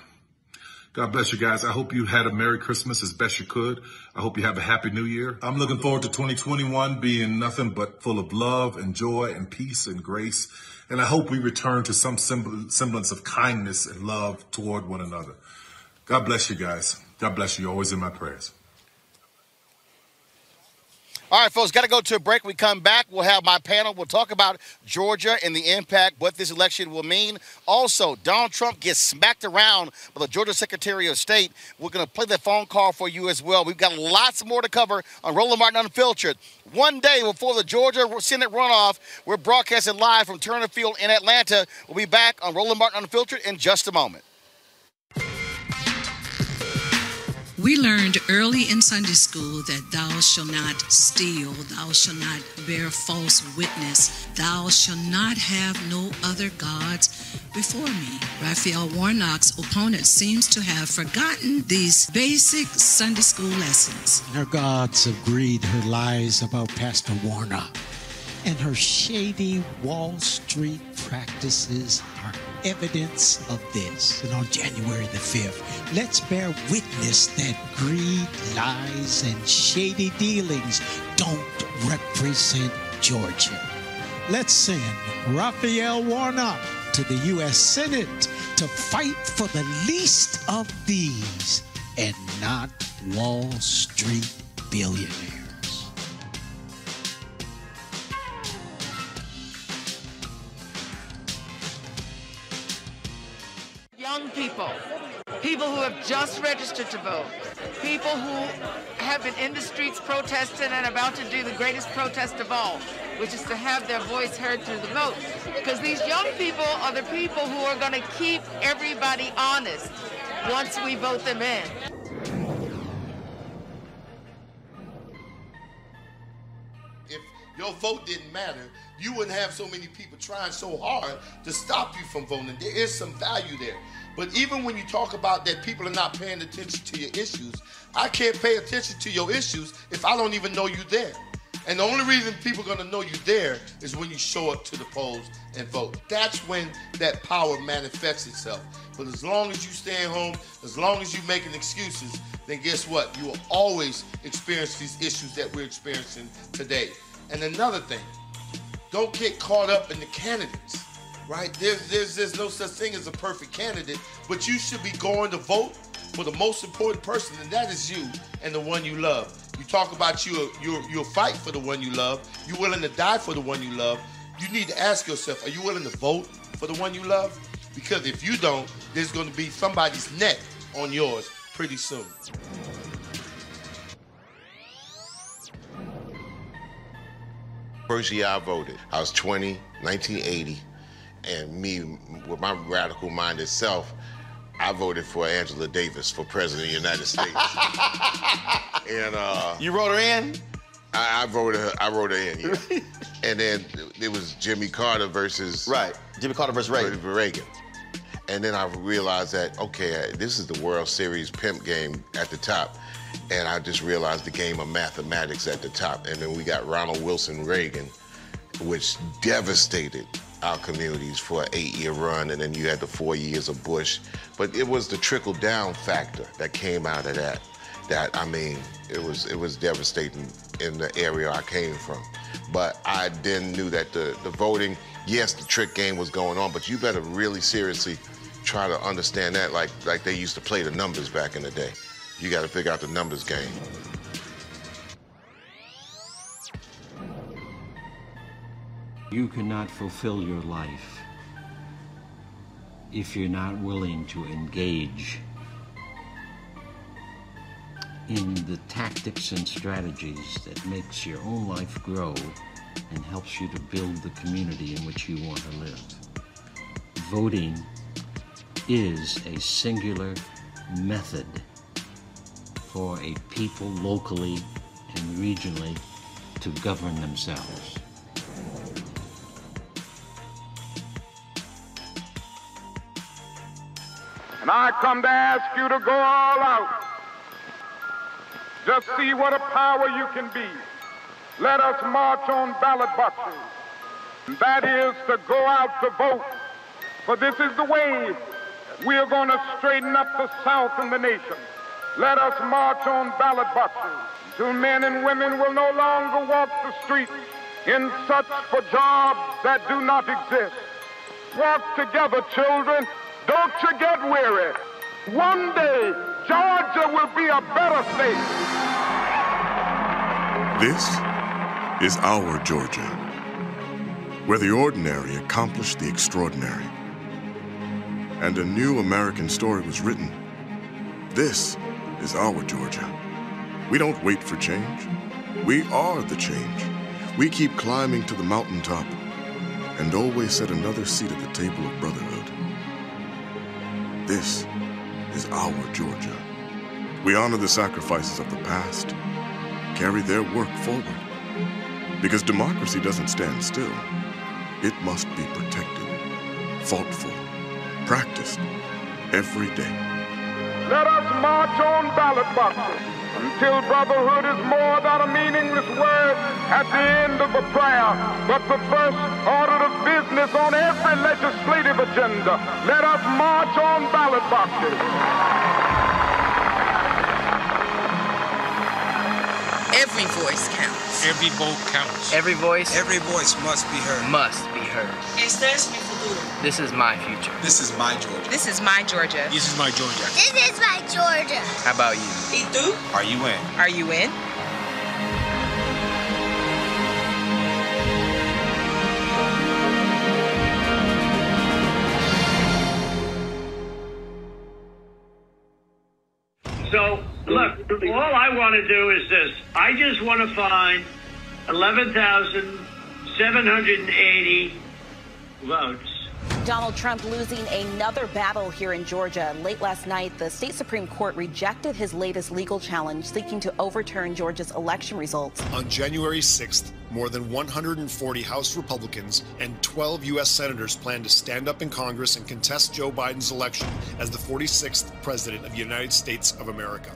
God bless you guys. I hope you had a Merry Christmas as best you could. I hope you have a Happy New Year. I'm looking forward to 2021 being nothing but full of love and joy and peace and grace. And I hope we return to some semblance of kindness and love toward one another. God bless you guys. God bless you. You're always in my prayers. All right, folks, got to go to a break. We come back. We'll have my panel. We'll talk about Georgia and the impact, what this election will mean. Also, Donald Trump gets smacked around by the Georgia Secretary of State. We're going to play the phone call for you as well. We've got lots more to cover on Roland Martin Unfiltered. One day before the Georgia Senate runoff, we're broadcasting live from Turner Field in Atlanta. We'll be back on Roland Martin Unfiltered in just a moment. We learned early in Sunday school that thou shalt not steal, thou shalt not bear false witness, thou shalt not have no other gods before me. Raphael Warnock's opponent seems to have forgotten these basic Sunday school lessons. Her gods of greed, her lies about Pastor Warnock, and her shady Wall Street practices are evidence of this. And on January the 5th, let's bear witness that greed, lies, and shady dealings don't represent Georgia. Let's send Raphael Warnock to the U.S. Senate to fight for the least of these and not Wall Street billionaires. Young people, people who have just registered to vote, people who have been in the streets protesting and about to do the greatest protest of all, which is to have their voice heard through the vote. Because these young people are the people who are going to keep everybody honest once we vote them in. If your vote didn't matter, you wouldn't have so many people trying so hard to stop you from voting. There is some value there. But even when you talk about that people are not paying attention to your issues, I can't pay attention to your issues if I don't even know you there. And the only reason people are going to know you there is when you show up to the polls and vote. That's when that power manifests itself. But as long as you stay at home, as long as you're making excuses, then guess what? You will always experience these issues that we're experiencing today. And another thing, don't get caught up in the candidates, right? There's, there's, there's no such thing as a perfect candidate, but you should be going to vote for the most important person, and that is you and the one you love. You talk about you, you you'll fight for the one you love. You're willing to die for the one you love. You need to ask yourself, are you willing to vote for the one you love? Because if you don't, there's going to be somebody's neck on yours pretty soon. First year I voted, I was 20, 1980, and me, with my radical minded self, I voted for Angela Davis for president of the United States. [laughs] and uh, You wrote her in? I, I voted her. I wrote her in. Yeah. [laughs] and then it was Jimmy Carter versus right. Jimmy Carter versus Reagan. Reagan. And then I realized that okay, this is the World Series pimp game at the top, and I just realized the game of mathematics at the top. And then we got Ronald Wilson Reagan, which devastated our communities for an eight-year run, and then you had the four years of Bush. But it was the trickle-down factor that came out of that. That I mean, it was it was devastating in the area I came from. But I then knew that the the voting, yes, the trick game was going on, but you better really seriously try to understand that, like like they used to play the numbers back in the day. You got to figure out the numbers game. You cannot fulfill your life if you're not willing to engage in the tactics and strategies that makes your own life grow and helps you to build the community in which you want to live. Voting is a singular method for a people locally and regionally to govern themselves. And I come to ask you to go all out. Just see what a power you can be. Let us march on ballot boxes. And that is to go out to vote. For this is the way we are going to straighten up the South and the nation. Let us march on ballot boxes till men and women will no longer walk the streets in search for jobs that do not exist. Walk together, children. Don't you get weary. One day, Georgia will be a better state. This is our Georgia, where the ordinary accomplished the extraordinary. And a new American story was written. This is our Georgia. We don't wait for change. We are the change. We keep climbing to the mountaintop and always set another seat at the table of brotherhood. This is our Georgia. We honor the sacrifices of the past, carry their work forward. Because democracy doesn't stand still, it must be protected, fought for, practiced every day. Let us march on ballot boxes until brotherhood is more than a meaningless word at the end of a prayer, but the first order of business on every legislative agenda. Let us march on ballot boxes. Every voice counts. Every vote counts. Every voice. Every voice must be heard. Must be heard. Este es mi futuro. This is my future. This is my Georgia. This is my Georgia. This is my Georgia. This is my Georgia. How about you? ¿Y tú? Are you in? Are you in? So, look, all I want to do is this. I just want to find 11,780 votes. Donald Trump losing another battle here in Georgia. Late last night, the state Supreme Court rejected his latest legal challenge seeking to overturn Georgia's election results. On January 6th, more than 140 House Republicans and 12 U.S. Senators plan to stand up in Congress and contest Joe Biden's election as the 46th President of the United States of America.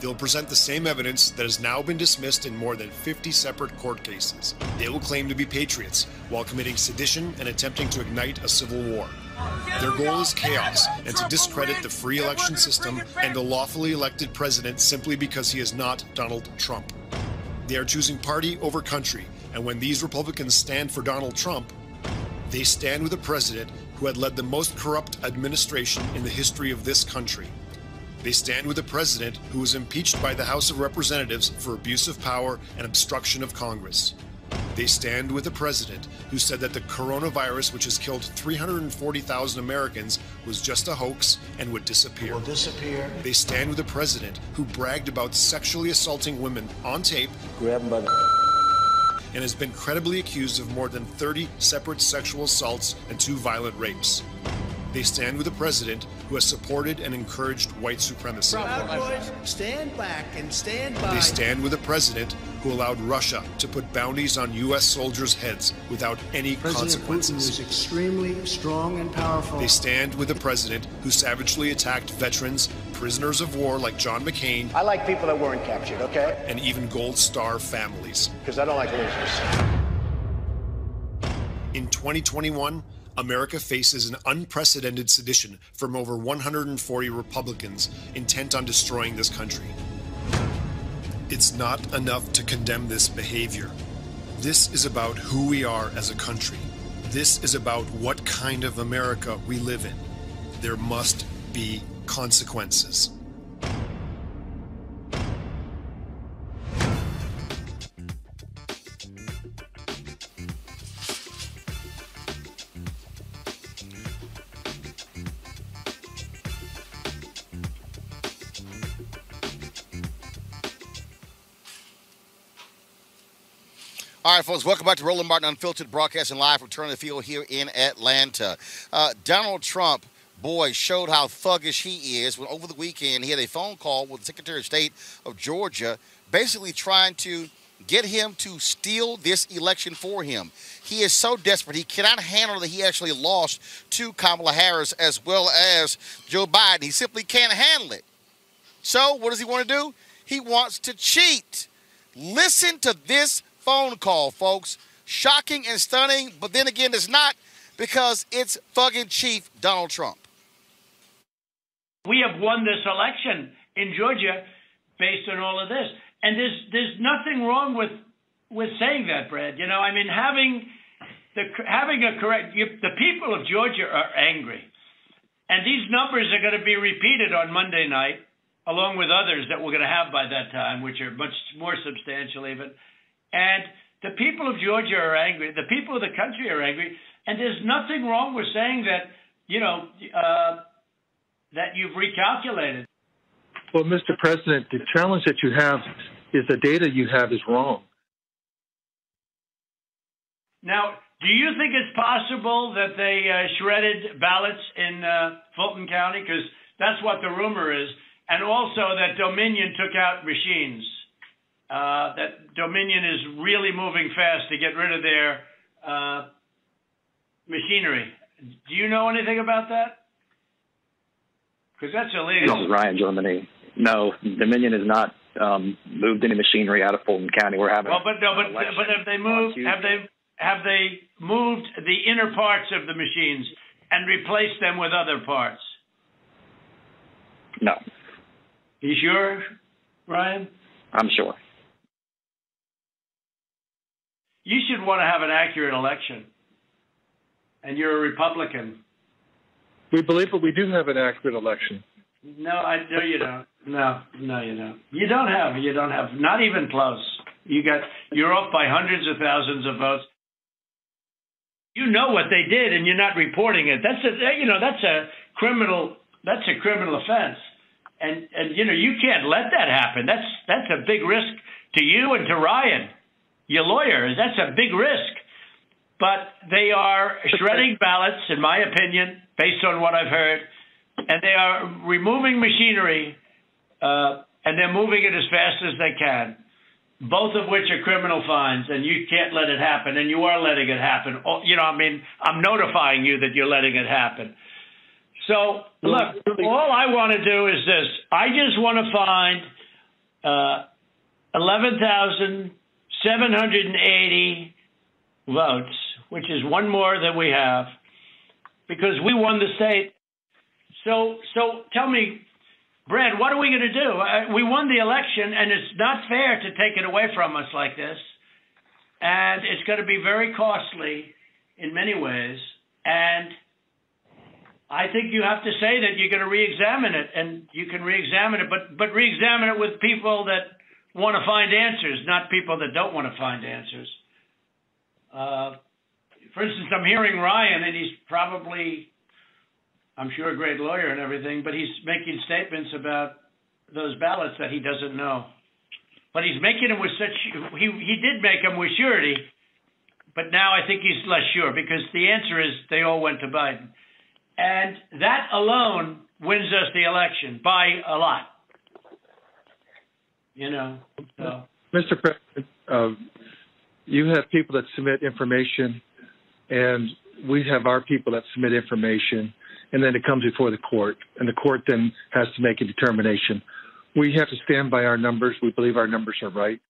They'll present the same evidence that has now been dismissed in more than 50 separate court cases. They will claim to be patriots while committing sedition and attempting to ignite a civil war. Their goal is chaos and to discredit the free election system and a lawfully elected president simply because he is not Donald Trump. They are choosing party over country, and when these Republicans stand for Donald Trump, they stand with a president who had led the most corrupt administration in the history of this country. They stand with a president who was impeached by the House of Representatives for abuse of power and obstruction of Congress. They stand with a president who said that the coronavirus, which has killed 340,000 Americans, was just a hoax and would disappear. Will disappear. They stand with a president who bragged about sexually assaulting women on tape. Grab them by the and has been credibly accused of more than 30 separate sexual assaults and two violent rapes. They stand with a president who has supported and encouraged white supremacy. boys, stand back and stand by. They stand with a president who allowed Russia to put bounties on U.S. soldiers' heads without any President consequences. Putin is extremely strong and powerful. They stand with a president who savagely attacked veterans, prisoners of war like John McCain, I like people that weren't captured, okay? and even Gold Star families. Because I don't like losers. In 2021, America faces an unprecedented sedition from over 140 Republicans intent on destroying this country. It's not enough to condemn this behavior. This is about who we are as a country. This is about what kind of America we live in. There must be consequences. All right, folks, welcome back to Roland Martin Unfiltered, broadcasting live from Turner Field here in Atlanta. Uh, Donald Trump, boy, showed how thuggish he is when over the weekend he had a phone call with the Secretary of State of Georgia, basically trying to get him to steal this election for him. He is so desperate, he cannot handle that he actually lost to Kamala Harris as well as Joe Biden. He simply can't handle it. So, what does he want to do? He wants to cheat. Listen to this phone call, folks. Shocking and stunning, but then again, it's not because it's fucking chief Donald Trump. We have won this election in Georgia based on all of this. And there's there's nothing wrong with with saying that, Brad. You know, I mean, having the having a correct you, the people of Georgia are angry, and these numbers are going to be repeated on Monday night, along with others that we're going to have by that time, which are much more substantial even. And the people of Georgia are angry. The people of the country are angry, and there's nothing wrong with saying that. You know, uh, that you've recalculated. Well, Mr. President, the challenge that you have is the data you have is wrong. Now, do you think it's possible that they uh, shredded ballots in uh, Fulton County? Because that's what the rumor is. And also that Dominion took out machines. Uh, that Dominion is really moving fast to get rid of their uh, machinery. Do you know anything about that? Because that's illegal. This is Ryan Germany. No, Dominion has not um, moved any machinery out of Fulton County. We're having Well, but no, but but have they moved? Have they have they moved the inner parts of the machines and replaced them with other parts? no. You sure, Ryan? I'm sure. You should want to have an accurate election. And you're a Republican. We believe that we do have an accurate election. No, I no you don't. No, no you don't. You don't have. You don't have. Not even close. You got. You're off by hundreds of thousands of votes. You know what they did, and you're not reporting it. That's a. You know that's a criminal. That's a criminal offense. And and you know you can't let that happen. That's that's a big risk to you and to Ryan, your lawyer. That's a big risk. But they are shredding ballots, in my opinion, based on what I've heard, and they are removing machinery, uh, and they're moving it as fast as they can. both of which are criminal fines, and you can't let it happen, and you are letting it happen. Oh, You know, I mean, I'm notifying you that you're letting it happen. So, look, all I want to do is this. I just want to find uh, 11,780 votes, which is one more than we have, because we won the state. So, so tell me, Brad, what are we going to do? Uh, we won the election, and it's not fair to take it away from us like this. And it's going to be very costly in many ways. And I think you have to say that you're going to re-examine it, and you can re-examine it, but but re-examine it with people that want to find answers, not people that don't want to find answers. Uh, for instance, I'm hearing Ryan, and he's probably, I'm sure, a great lawyer and everything, but he's making statements about those ballots that he doesn't know. But he's making them with such, he, he did make them with surety, but now I think he's less sure because the answer is they all went to Biden. And that alone wins us the election by a lot. You know, so. Mr. President, uh, you have people that submit information, and we have our people that submit information, and then it comes before the court, and the court then has to make a determination. We have to stand by our numbers. We believe our numbers are right.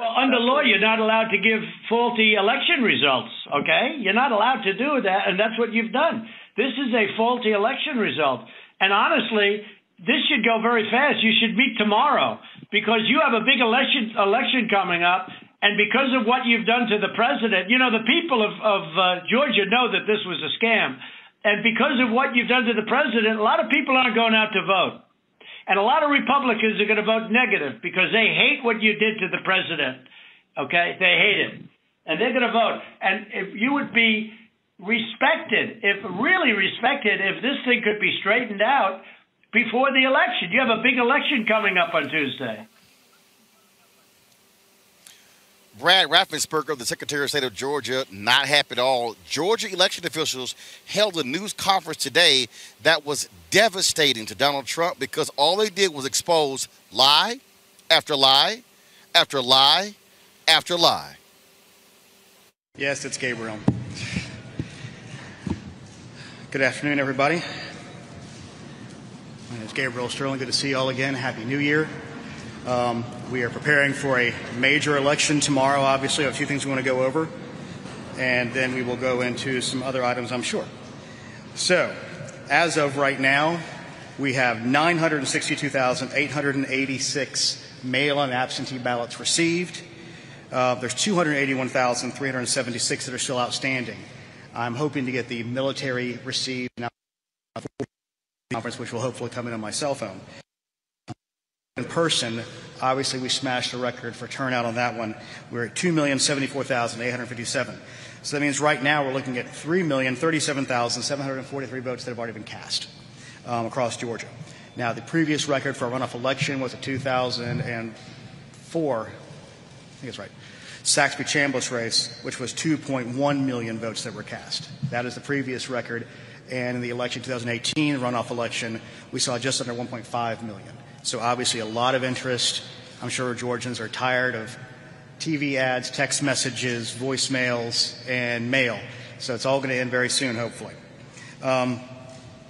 Well, under law, you're not allowed to give faulty election results, okay? You're not allowed to do that, and that's what you've done. This is a faulty election result. And honestly, this should go very fast. You should meet tomorrow because you have a big election election coming up, and because of what you've done to the president, you know the people of, of uh, Georgia know that this was a scam, and because of what you've done to the president, a lot of people aren't going out to vote, and a lot of Republicans are going to vote negative because they hate what you did to the president. Okay, they hate it, and they're going to vote. And if you would be respected, if really respected, if this thing could be straightened out before the election. You have a big election coming up on Tuesday. Brad Raffensperger, the Secretary of State of Georgia, not happy at all. Georgia election officials held a news conference today that was devastating to Donald Trump because all they did was expose lie after lie after lie after lie. Yes, it's Gabriel. Good afternoon, everybody. My name is Gabriel Sterling. Good to see you all again. Happy New Year. Um, we are preparing for a major election tomorrow. Obviously, a few things we want to go over, and then we will go into some other items, I'm sure. So, as of right now, we have 962,886 mail and absentee ballots received. Uh, there's 281,376 that are still outstanding. I'm hoping to get the military received now conference, which will hopefully come in on my cell phone. In person, obviously, we smashed a record for turnout on that one. We're at 2,074,857. So that means right now we're looking at 3,037,743 votes that have already been cast um, across Georgia. Now, the previous record for a runoff election was a 2004, I think it's right, Saxby Chambliss race, which was 2.1 million votes that were cast. That is the previous record. And in the election 2018 runoff election, we saw just under 1.5 million. So obviously a lot of interest. I'm sure Georgians are tired of TV ads, text messages, voicemails, and mail. So it's all going to end very soon, hopefully. Um,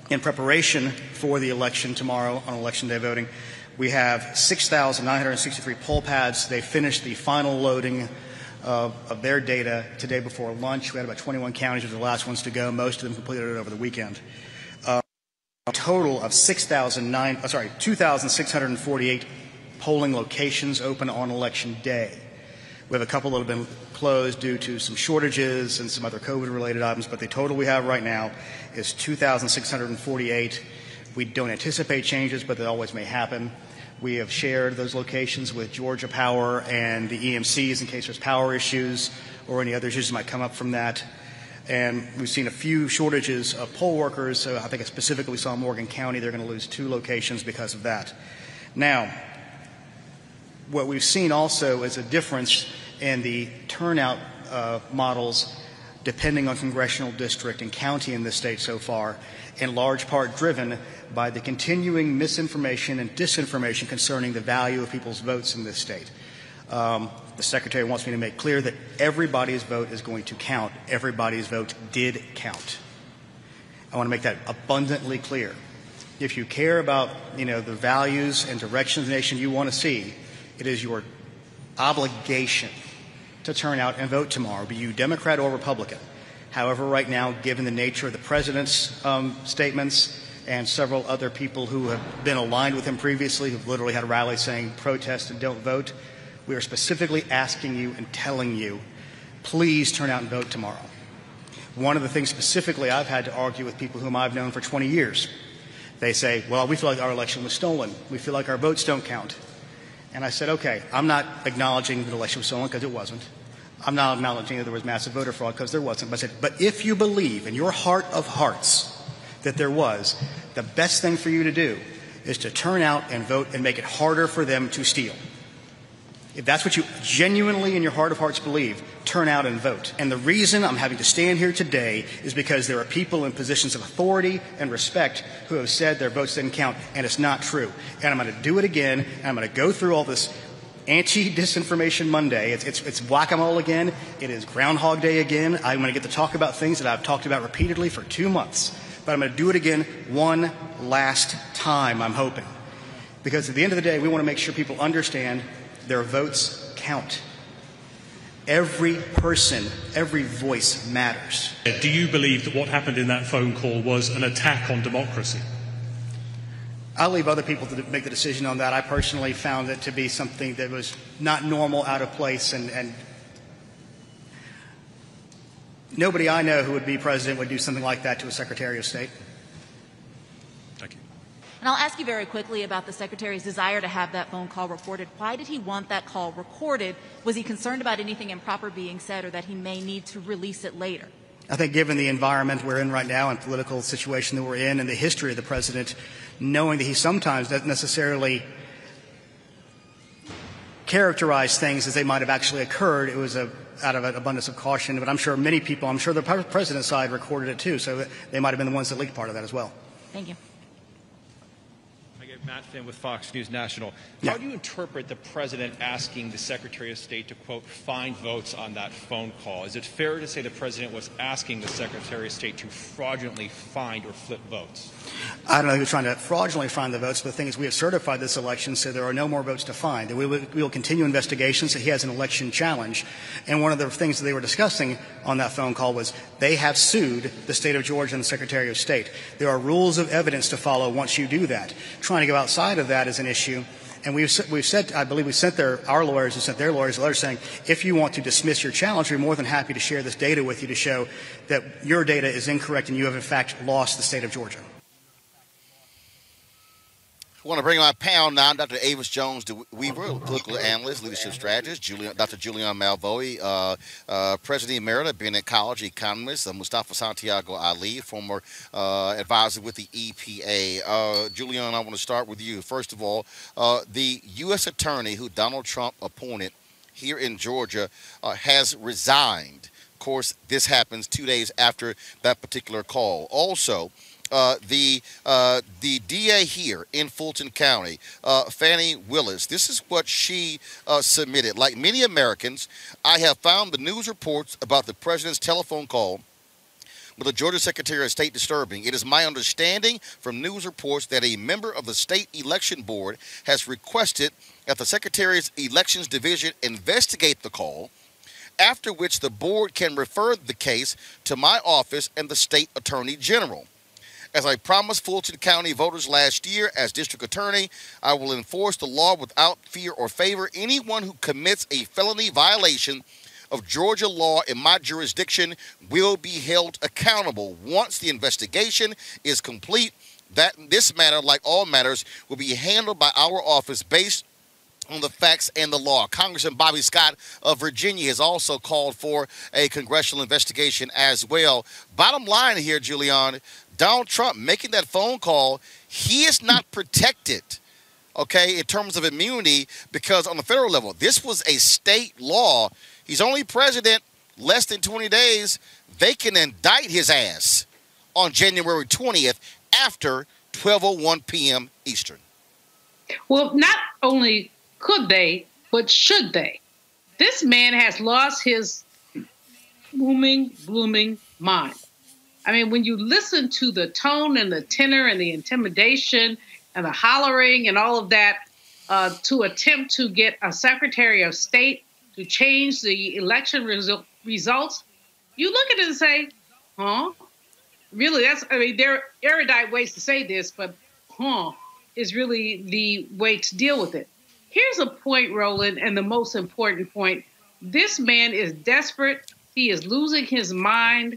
in preparation for the election tomorrow on election day voting, we have 6,963 poll pads. They finished the final loading of, of, their data today before lunch. We had about 21 counties were the last ones to go. Most of them completed it over the weekend. Uh, a total of 6,009, uh, sorry, 2,648 polling locations open on election day. We have a couple that have been closed due to some shortages and some other COVID-related items, but the total we have right now is 2,648. We don't anticipate changes, but they always may happen. We have shared those locations with Georgia Power and the EMCs in case there's power issues or any other issues that might come up from that. And we've seen a few shortages of poll workers. So I think specifically we saw in Morgan County they're going to lose two locations because of that. Now, what we've seen also is a difference in the turnout uh, models depending on congressional district and county in this state so far, in large part driven by the continuing misinformation and disinformation concerning the value of people's votes in this state. Um, the Secretary wants me to make clear that everybody's vote is going to count. Everybody's vote did count. I want to make that abundantly clear. If you care about, you know, the values and direction of the nation you want to see, it is your obligation to turn out and vote tomorrow, be you Democrat or Republican. However, right now, given the nature of the president's um, statements and several other people who have been aligned with him previously, who've literally had rallies saying protest and don't vote, we are specifically asking you and telling you, please turn out and vote tomorrow. One of the things specifically I've had to argue with people whom I've known for 20 years. They say, well, we feel like our election was stolen. We feel like our votes don't count. And I said, okay, I'm not acknowledging that the election was stolen because it wasn't. I'm not acknowledging that there was massive voter fraud because there wasn't. But I said, but if you believe in your heart of hearts that there was, the best thing for you to do is to turn out and vote and make it harder for them to steal. If that's what you genuinely in your heart of hearts believe, turn out and vote. And the reason I'm having to stand here today is because there are people in positions of authority and respect who have said their votes didn't count, and it's not true. And I'm going to do it again, and I'm going to go through all this anti disinformation Monday. It's, it's, it's whack a mole again. It is Groundhog Day again. I'm going to get to talk about things that I've talked about repeatedly for two months. But I'm going to do it again one last time, I'm hoping. Because at the end of the day, we want to make sure people understand their votes count. Every person, every voice matters. Do you believe that what happened in that phone call was an attack on democracy? I'll leave other people to make the decision on that. I personally found it to be something that was not normal, out of place, and, and nobody I know who would be president would do something like that to a Secretary of State. And I'll ask you very quickly about the Secretary's desire to have that phone call recorded. Why did he want that call recorded? Was he concerned about anything improper being said or that he may need to release it later? I think, given the environment we're in right now and political situation that we're in and the history of the president, knowing that he sometimes doesn't necessarily characterize things as they might have actually occurred, it was a, out of an abundance of caution. But I'm sure many people, I'm sure the president's side recorded it too, so they might have been the ones that leaked part of that as well. Thank you. Matt Finn with Fox News National. Yeah. How do you interpret the president asking the Secretary of State to, quote, find votes on that phone call? Is it fair to say the president was asking the Secretary of State to fraudulently find or flip votes? I don't know who's trying to fraudulently find the votes, but the thing is, we have certified this election, so there are no more votes to find. We will, we will continue investigations. He has an election challenge. And one of the things that they were discussing on that phone call was they have sued the state of Georgia and the Secretary of State. There are rules of evidence to follow once you do that. Trying to go outside of that is an issue. And we've, we've said, I believe we sent their, our lawyers and sent their lawyers a letter saying, if you want to dismiss your challenge, we're more than happy to share this data with you to show that your data is incorrect and you have in fact lost the state of Georgia. I want to bring my panel now, Dr. Avis Jones Weaver, political analyst, leadership strategist, Julian, Dr. Julian Malveaux, uh, uh, President Emerita, Bennett College economist, uh, Mustafa Santiago Ali, former uh, advisor with the EPA. Uh, Julian, I want to start with you. First of all, uh, the U.S. attorney who Donald Trump appointed here in Georgia has resigned. Of course, this happens two days after that particular call. Also, uh, the uh, the DA here in Fulton County, uh, Fani Willis. This is what she uh, submitted. Like many Americans, I have found the news reports about the president's telephone call with the Georgia Secretary of State disturbing. It is my understanding from news reports that a member of the state election board has requested that the Secretary's Elections Division investigate the call after which the board can refer the case to my office and the state attorney general. As I promised Fulton County voters last year as district attorney, I will enforce the law without fear or favor. Anyone who commits a felony violation of Georgia law in my jurisdiction will be held accountable once the investigation is complete. That this matter, like all matters, will be handled by our office based on the facts and the law. Congressman Bobby Scott of Virginia has also called for a congressional investigation as well. Bottom line here, Julian, Donald Trump making that phone call, he is not protected, okay, in terms of immunity because on the federal level, this was a state law. He's only president less than 20 days, they can indict his ass on January 20th after 12:01 p.m. Eastern. Well, not only could they, but should they? This man has lost his booming, blooming mind. I mean, when you listen to the tone and the tenor and the intimidation and the hollering and all of that uh, to attempt to get a Secretary of State to change the election resu- results, you look at it and say, huh? Really, that's, I mean, there are erudite ways to say this, but huh is really the way to deal with it. Here's a point, Roland, and the most important point. This man is desperate. He is losing his mind.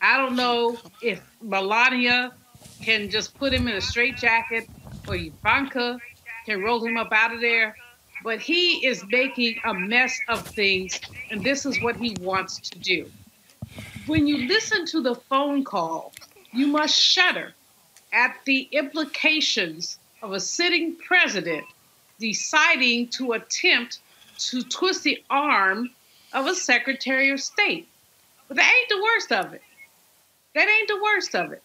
I don't know if Melania can just put him in a straitjacket or Ivanka can roll him up out of there. But he is making a mess of things, and this is what he wants to do. When you listen to the phone call, you must shudder at the implications of a sitting president deciding to attempt to twist the arm of a Secretary of State. But that ain't the worst of it. That ain't the worst of it.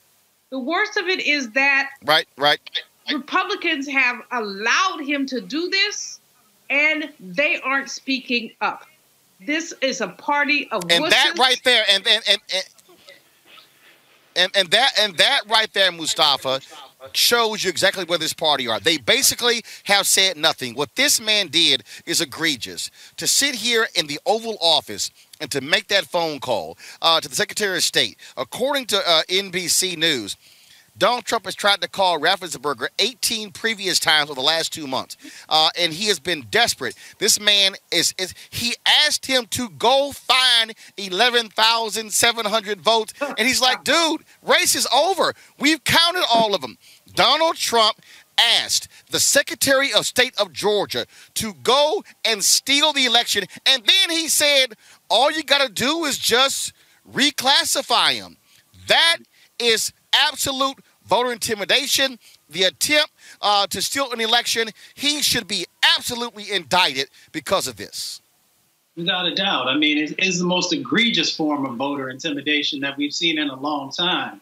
The worst of it is that Right, right. Republicans have allowed him to do this and they aren't speaking up. This is a party of And that right there, and and and. and and, and that and that right there, Mustafa, shows you exactly where this party are. They basically have said nothing. What this man did is egregious. To sit here in the Oval Office and to make that phone call uh, to the Secretary of State, according to uh, NBC News, Donald Trump has tried to call Raffensperger 18 previous times over the last two months, uh, and he has been desperate. This man is, is he asked him to go find 11,700 votes, and he's like, dude, race is over. We've counted all of them. Donald Trump asked the Secretary of State of Georgia to go and steal the election, and then he said, all you got to do is just reclassify him. That is absolute voter intimidation. The attempt uh, to steal an election, he should be absolutely indicted because of this. Without a doubt. I mean, it is the most egregious form of voter intimidation that we've seen in a long time.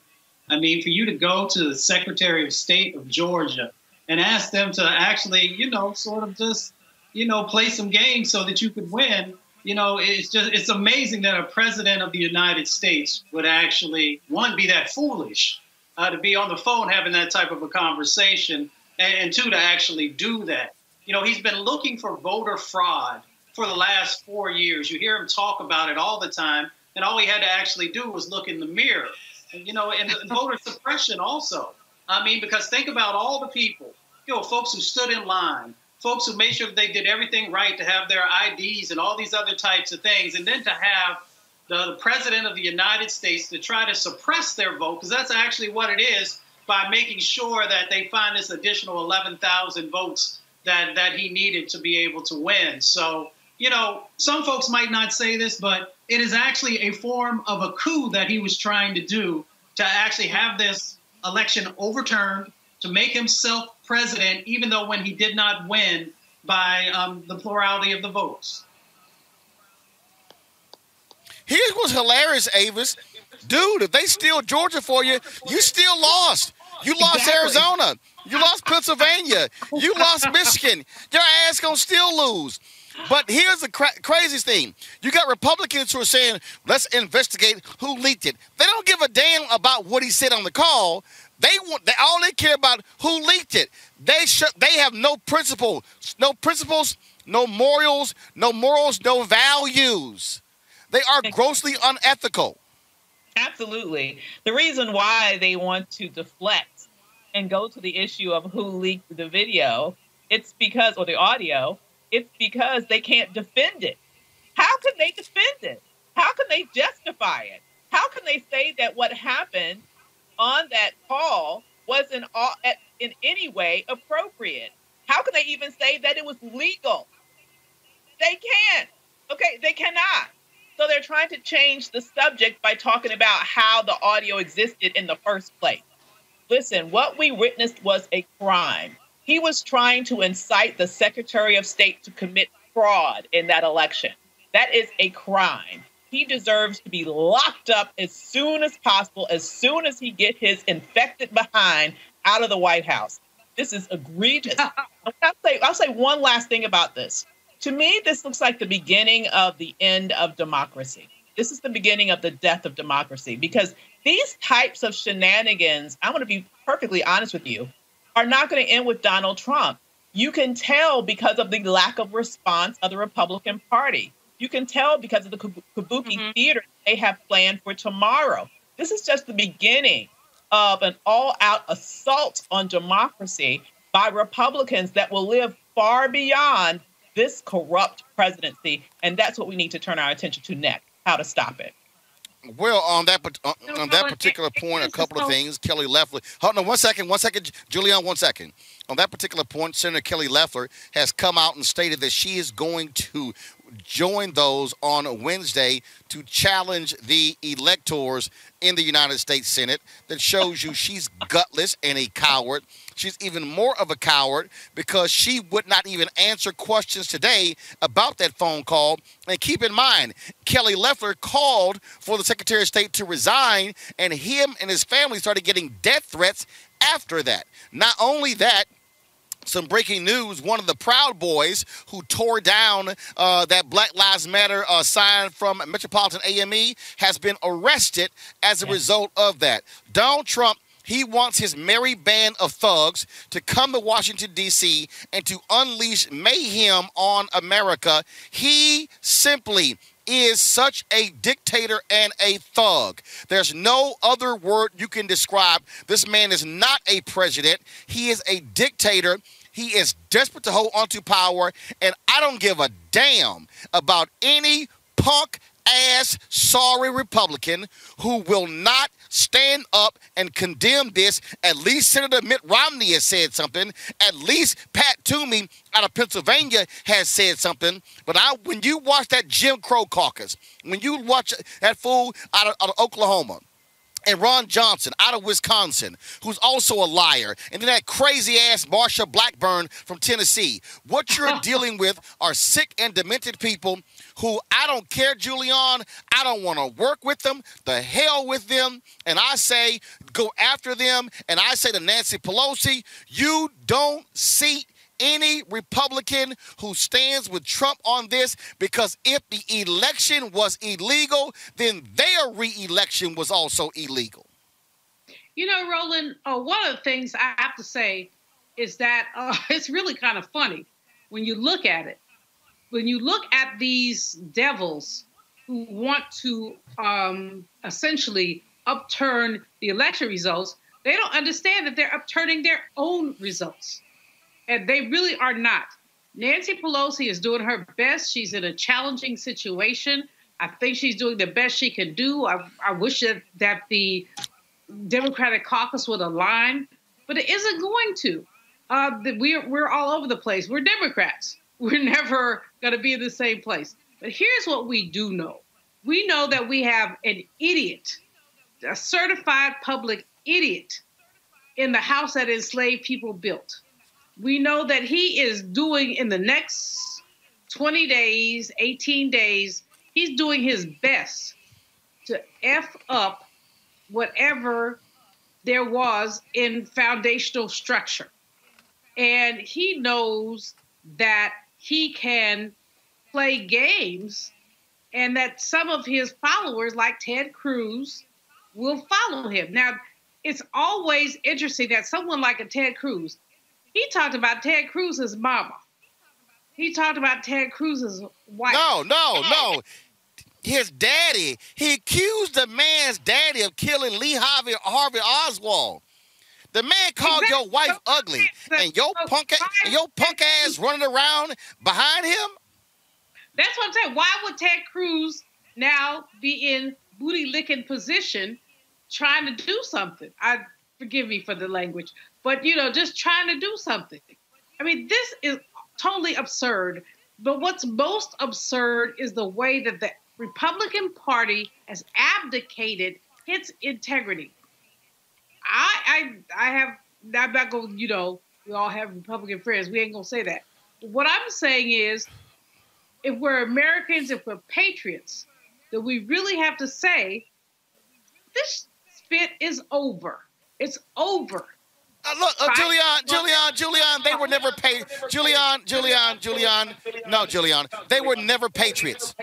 I mean, for you to go to the Secretary of State of Georgia and ask them to actually, you know, sort of just, you know, play some games so that you could win, you know, it's just, it's amazing that a president of the United States would actually, one, be that foolish uh, to be on the phone having that type of a conversation, and, and two, to actually do that. You know, he's been looking for voter fraud for the last four years. You hear him talk about it all the time, and all he had to actually do was look in the mirror. And, you know, and, and [laughs] voter suppression also. I mean, because think about all the people, you know, folks who stood in line, folks who made sure they did everything right to have their IDs and all these other types of things, and then to have the, the president of the United States to try to suppress their vote, because that's actually what it is, by making sure that they find this additional 11,000 votes that, that he needed to be able to win. So, you know, some folks might not say this, but it is actually a form of a coup that he was trying to do to actually have this election overturned, to make himself president, even though when he did not win by um, the plurality of the votes. Here's what's hilarious, Avis. Dude, if they steal Georgia for you, you still lost. You lost Exactly. Arizona. You lost Pennsylvania. You lost [laughs] Michigan. Your ass gonna still lose. But here's the cra- craziest thing: you got Republicans who are saying, "Let's investigate who leaked it." They don't give a damn about what he said on the call. They want they all they care about who leaked it. They sh- they have no principle, no principles, no morals, no morals, no values. They are grossly unethical. Absolutely. The reason why they want to deflect and go to the issue of who leaked the video, it's because, or the audio, it's because they can't defend it. How can they defend it? How can they justify it? How can they say that what happened on that call wasn't all, in any way appropriate? How can they even say that it was legal? They can't. Okay, they cannot. So they're trying to change the subject by talking about how the audio existed in the first place. Listen, what we witnessed was a crime. He was trying to incite the Secretary of State to commit fraud in that election. That is a crime. He deserves to be locked up as soon as possible, as soon as he get his infected behind out of the White House. This is egregious. [laughs] I'll say I'll say one last thing about this. To me, this looks like the beginning of the end of democracy. This is the beginning of the death of democracy because these types of shenanigans, I'm going to be perfectly honest with you, are not going to end with Donald Trump. You can tell because of the lack of response of the Republican Party. You can tell because of the Kabuki mm-hmm. theater they have planned for tomorrow. This is just the beginning of an all out assault on democracy by Republicans that will live far beyond this corrupt presidency. And that's what we need to turn our attention to next how to stop it. Well, on that on, on that particular point, a couple of things. Kelly Loeffler. Hold on, one second, one second, Julian, one second. On that particular point, Senator Kelly Loeffler has come out and stated that she is going to join those on Wednesday to challenge the electors in the United States Senate. That shows you she's gutless and a coward. She's even more of a coward because she would not even answer questions today about that phone call. And keep in mind, Kelly Loeffler called for the Secretary of State to resign, and him and his family started getting death threats after that. Not only that, some breaking news. One of the Proud Boys who tore down uh, that Black Lives Matter uh, sign from Metropolitan AME has been arrested as a result of that. Donald Trump. He wants his merry band of thugs to come to Washington, D.C., and to unleash mayhem on America. He simply is such a dictator and a thug. There's no other word you can describe. This man is not a president, he is a dictator. He is desperate to hold onto power, and I don't give a damn about any punk ass sorry Republican who will not stand up and condemn this. At least Senator Mitt Romney has said something. At least Pat Toomey out of Pennsylvania has said something. But I, when you watch that Jim Crow caucus, when you watch that fool out of, out of Oklahoma, and Ron Johnson out of Wisconsin, who's also a liar, and then that crazy ass Marsha Blackburn from Tennessee. What you're [laughs] dealing with are sick and demented people who I don't care, Julian. I don't want to work with them. The hell with them. And I say, go after them. And I say to Nancy Pelosi, you don't seat any Republican who stands with Trump on this because if the election was illegal, then their re-election was also illegal. You know, Roland, uh, one of the things I have to say is that uh, [laughs] it's really kind of funny when you look at it. When you look at these devils who want to um, essentially upturn the election results, they don't understand that they're upturning their own results and they really are not. Nancy Pelosi is doing her best. She's in a challenging situation. I think she's doing the best she can do. I, I wish that, that the Democratic caucus would align, but it isn't going to. Uh, we're, we're all over the place. We're Democrats. [laughs] We're never going to be in the same place. But here's what we do know we know that we have an idiot, a certified public idiot in the house that enslaved people built we know that he is doing in the next 20 days, 18 days, he's doing his best to F up whatever there was in foundational structure. And he knows that he can play games and that some of his followers, like Ted Cruz, will follow him. Now, it's always interesting that someone like a Ted Cruz, he talked about Ted Cruz's mama. He talked about Ted Cruz's wife. No, no, no. His daddy. He accused the man's daddy of killing Lee Harvey, Harvey Oswald. The man called exactly. your wife ugly, and your punk, your punk ass running around behind him. That's what I'm saying. Why would Ted Cruz now be in booty licking position, trying to do something? I forgive me for the language, but you know, just trying to do something. I mean, this is totally absurd. But what's most absurd is the way that the Republican Party has abdicated its integrity. I I I have I'm not going, you know, we all have Republican friends. We ain't gonna say that. What I'm saying is if we're Americans, if we're patriots, that we really have to say this spit is over. It's over. Uh, look, uh, Julian, Julian, Julian, they were never paid. Julian, Julian, Julian. No, Julian, they were never patriots.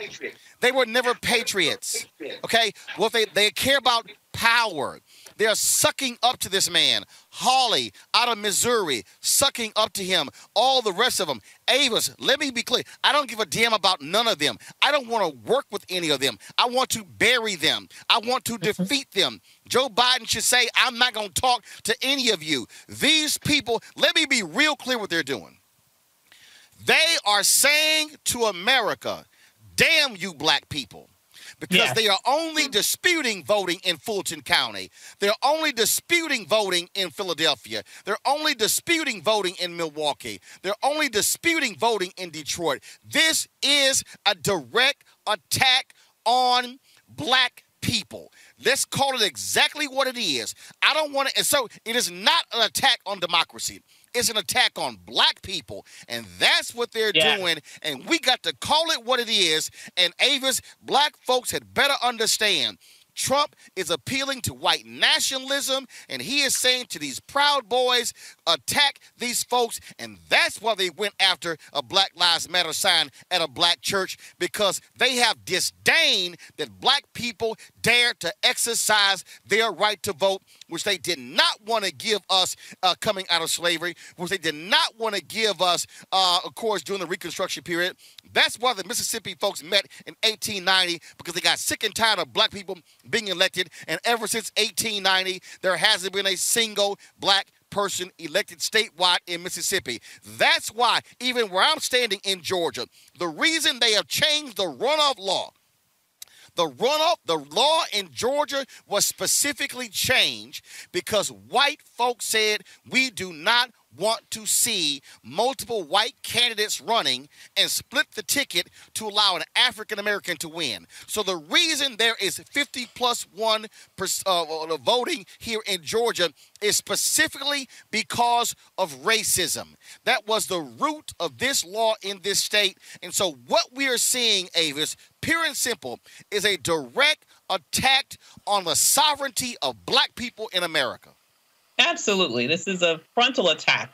They were never patriots. Okay, well, they they care about power. They're sucking up to this man. Hawley out of Missouri, sucking up to him. All the rest of them. Avis, let me be clear. I don't give a damn about none of them. I don't want to work with any of them. I want to bury them. I want to mm-hmm. defeat them. Joe Biden should say, I'm not going to talk to any of you. These people, let me be real clear what they're doing. They are saying to America, damn you black people because Yes. they are only disputing voting in Fulton County. They're only disputing voting in Philadelphia. They're only disputing voting in Milwaukee. They're only disputing voting in Detroit. This is a direct attack on black people. Let's call it exactly what it is. I don't want to, and so it is not an attack on democracy. It's an attack on black people. And that's what they're Yeah. doing. And we got to call it what it is. And Avis, black folks had better understand. Trump is appealing to white nationalism, and he is saying to these proud boys, attack these folks. And that's why they went after a Black Lives Matter sign at a black church because they have disdain that black people dare to exercise their right to vote, which they did not want to give us uh, coming out of slavery, which they did not want to give us, uh, of course, during the Reconstruction period. That's why the Mississippi folks met in 1890 because they got sick and tired of black people being elected. And ever since 1890, there hasn't been a single black person elected statewide in Mississippi. That's why, even where I'm standing in Georgia, the reason they have changed the runoff law the runoff, the law in Georgia was specifically changed because white folks said we do not want to see multiple white candidates running and split the ticket to allow an African American to win. So the reason there is 50 plus one uh, uh, voting here in Georgia is specifically because of racism. That was the root of this law in this state. And so what we are seeing, Avis, pure and simple, is a direct attack on the sovereignty of black people in America. Absolutely. This is a frontal attack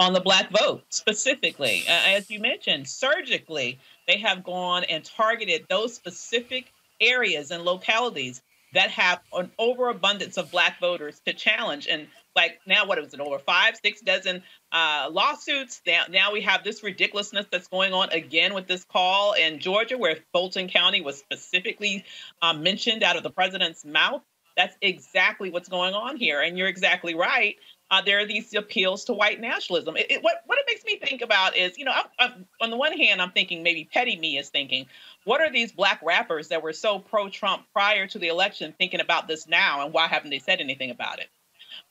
on the black vote specifically. As you mentioned, surgically, they have gone and targeted those specific areas and localities that have an overabundance of black voters to challenge. And like now, what is it, over five, six dozen uh, lawsuits? Now, now we have this ridiculousness that's going on again with this call in Georgia, where Fulton County was specifically uh, mentioned out of the president's mouth. That's exactly what's going on here. And you're exactly right. Uh, there are these appeals to white nationalism. It, it- what, what it makes me think about is, you know, I, I, on the one hand, I'm thinking maybe petty me is thinking, what are these black rappers that were so pro Trump prior to the election thinking about this now? And why haven't they said anything about it?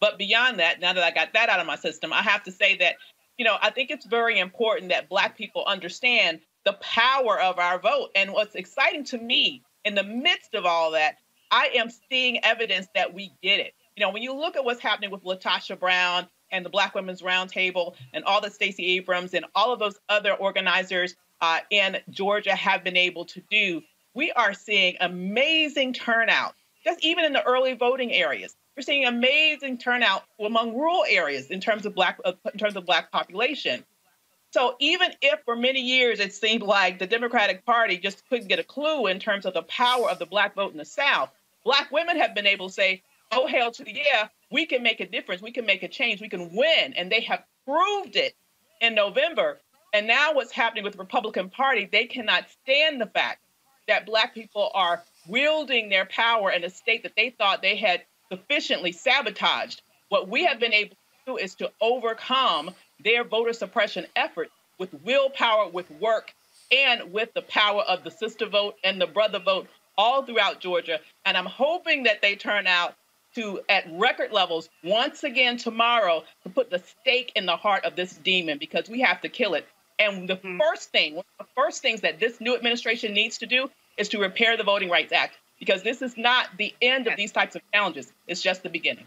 But beyond that, now that I got that out of my system, I have to say that, you know, I think it's very important that Black people understand the power of our vote. And what's exciting to me in the midst of all that, I am seeing evidence that we get it. You know, when you look at what's happening with LaTosha Brown and the Black Women's Roundtable and all that Stacey Abrams and all of those other organizers uh, in Georgia have been able to do, we are seeing amazing turnout, just even in the early voting areas. We're seeing amazing turnout among rural areas in terms of black uh, in terms of black population. So even if for many years it seemed like the Democratic Party just couldn't get a clue in terms of the power of the black vote in the South, black women have been able to say, "Oh hell to the yeah, we can make a difference, we can make a change, we can win," and they have proved it in November. And now what's happening with the Republican Party? They cannot stand the fact that black people are wielding their power in a state that they thought they had sufficiently sabotaged. What we have been able to do is to overcome their voter suppression efforts with willpower, with work, and with the power of the sister vote and the brother vote all throughout Georgia. And I'm hoping that they turn out to, at record levels, once again tomorrow to put the stake in the heart of this demon because we have to kill it. And the mm-hmm. first thing, one of the first things that this new administration needs to do is to repair the Voting Rights Act because this is not the end of these types of challenges. It's just the beginning.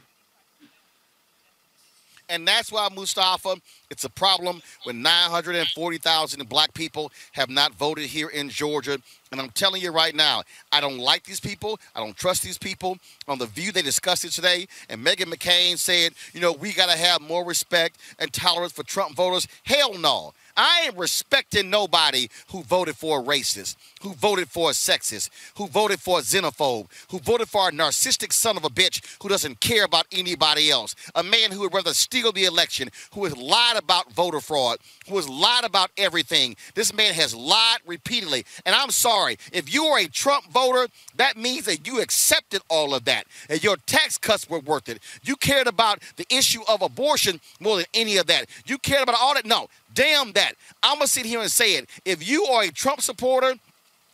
And that's why, Mustafa, it's a problem when 940,000 black people have not voted here in Georgia. And I'm telling you right now, I don't like these people. I don't trust these people. On the view they discussed it today, and Meghan McCain said, you know, we got to have more respect and tolerance for Trump voters. Hell no. I ain't respecting nobody who voted for a racist, who voted for a sexist, who voted for a xenophobe, who voted for a narcissistic son of a bitch who doesn't care about anybody else. A man who would rather steal the election, who has lied about voter fraud, who has lied about everything. This man has lied repeatedly. And I'm sorry, if you are a Trump voter, that means that you accepted all of that, and your tax cuts were worth it. You cared about the issue of abortion more than any of that. You cared about all that. No, damn that. I'm going to sit here and say it. If you are a Trump supporter,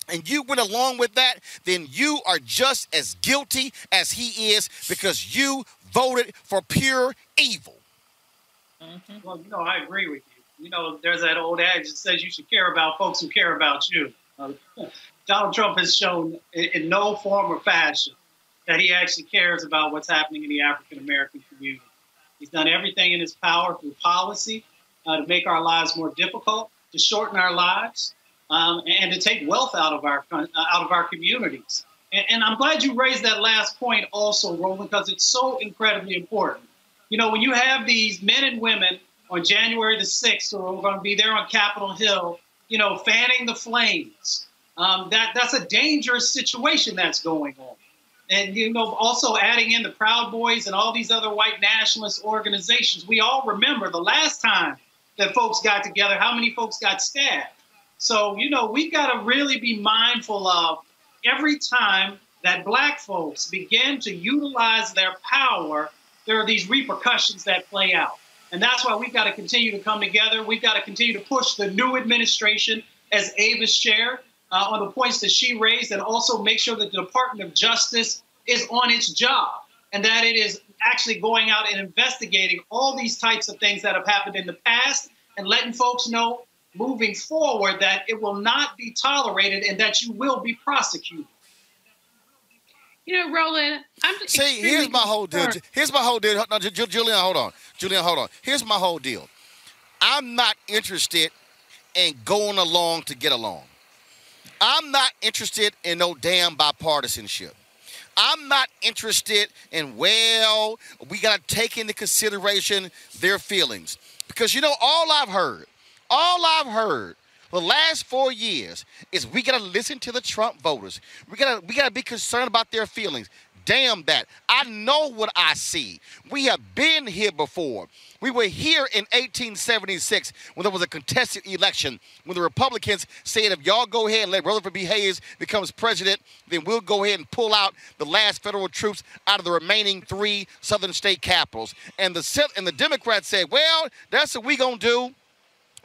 and you went along with that, then you are just as guilty as he is because you voted for pure evil. Mm-hmm. Well, you know, I agree with you. You know, there's that old adage that says you should care about folks who care about you. Uh, [laughs] Donald Trump has shown in, in no form or fashion that he actually cares about what's happening in the African American community. He's done everything in his power through policy uh, to make our lives more difficult, to shorten our lives, um, and to take wealth out of our uh, out of our communities. And, and, I'm glad you raised that last point also, Roland, because it's so incredibly important. You know, when you have these men and women on January the 6th, who are going to be there on Capitol Hill, you know, fanning the flames, um, that that's a dangerous situation that's going on. And you know, also adding in the Proud Boys and all these other white nationalist organizations. We all remember the last time that folks got together, how many folks got stabbed. So, you know, we've got to really be mindful of every time that black folks begin to utilize their power, there are these repercussions that play out. And that's why we've got to continue to come together. We've got to continue to push the new administration, as Avis shared, uh, on the points that she raised, and also make sure that the Department of Justice is on its job and that it is actually going out and investigating all these types of things that have happened in the past and letting folks know moving forward that it will not be tolerated and that you will be prosecuted. You know, Roland, I'm see. Here's my whole deal. Here's my whole deal. No, Julian, hold on. Julian, hold on. Here's my whole deal. I'm not interested in going along to get along. I'm not interested in no damn bipartisanship. I'm not interested in, well, we got to take into consideration their feelings. Because you know, all I've heard, all I've heard the last four years is we gotta listen to the Trump voters. We gotta we gotta be concerned about their feelings. Damn that. I know what I see. We have been here before. We were here in 1876 when there was a contested election, when the Republicans said, if y'all go ahead and let Rutherford B. Hayes becomes president, then we'll go ahead and pull out the last federal troops out of the remaining three southern state capitals. And the, and the Democrats said, well, that's what we going to do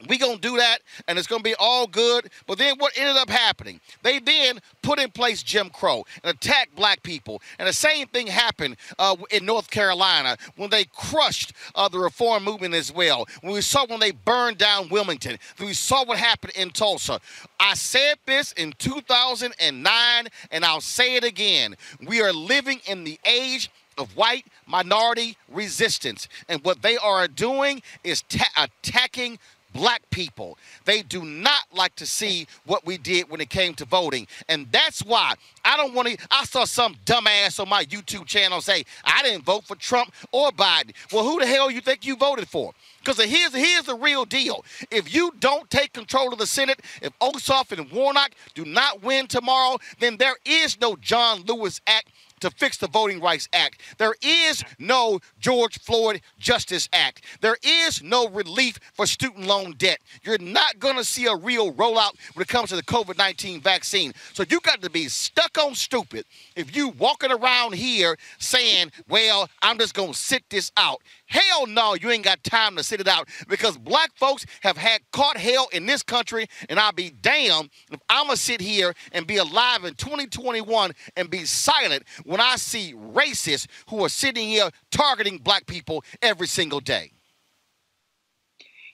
we gonna do that and it's gonna be all good. But then what ended up happening? They then put in place jim crow and attacked black people. And the same thing happened uh, in north carolina when they crushed uh, the reform movement as well. When we saw when they burned down wilmington we saw what happened in tulsa. I said this in 2009 and i'll say it again. We are living in the age of white minority resistance. And what they are doing is ta- attacking black people. They do not like to see what we did when it came to voting. And that's why I don't want to. I saw some dumbass on my YouTube channel say, I didn't vote for Trump or Biden. Well, who the hell you think you voted for? Because here's, here's the real deal. If you don't take control of the Senate, if Ossoff and Warnock do not win tomorrow, then there is no John Lewis Act to fix the Voting Rights Act. There is no George Floyd Justice Act. There is no relief for student loan debt. You're not going to see a real rollout when it comes to the COVID 19 vaccine. So you got to be stuck on stupid if you walking around here saying, well, I'm just going to sit this out. Hell no, you ain't got time to sit it out because black folks have had caught hell in this country, and I'll be damned if I'm gonna sit here and be alive in 2021 and be silent when I see racists who are sitting here targeting black people every single day.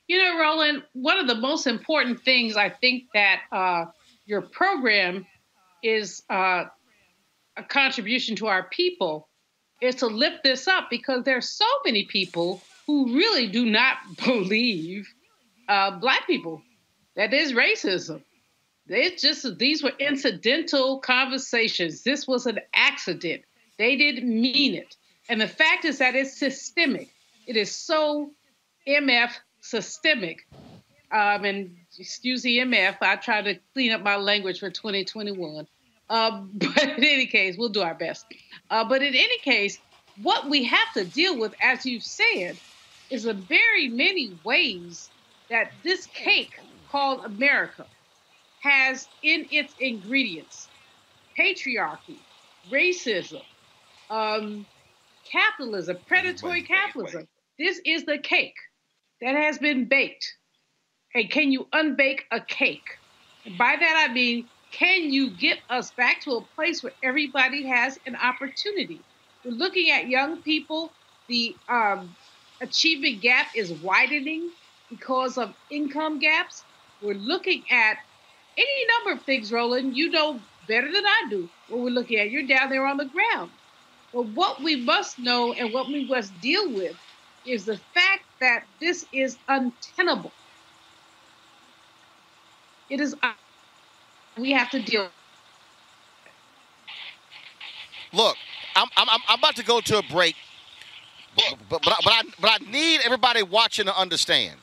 You know, Roland, one of the most important things I think that uh, your program is uh, a contribution to our people is to lift this up because there's so many people who really do not [laughs] believe uh, black people that there's racism. It's just these were incidental conversations. This was an accident. They didn't mean it. And the fact is that it's systemic. It is so MF systemic. Um, and excuse the MF, I try to clean up my language for 2021. Uh, [laughs] but in any case, we'll do our best. Uh, but in any case, what we have to deal with, as you've said, is in very many ways that this cake called America has in its ingredients patriarchy, racism, um, capitalism, predatory capitalism. This is the cake that has been baked. And can you unbake a cake? And by that I mean, can you get us back to a place where everybody has an opportunity? We're looking at young people. The um, achievement gap is widening because of income gaps. We're looking at any number of things, Roland. You know better than I do what we're looking at. You're down there on the ground. But what we must know and what we must deal with is the fact that this is untenable. It is, we have to deal. Look, I'm, I'm, I'm about to go to a break, but, but, but, I, but I need everybody watching to understand.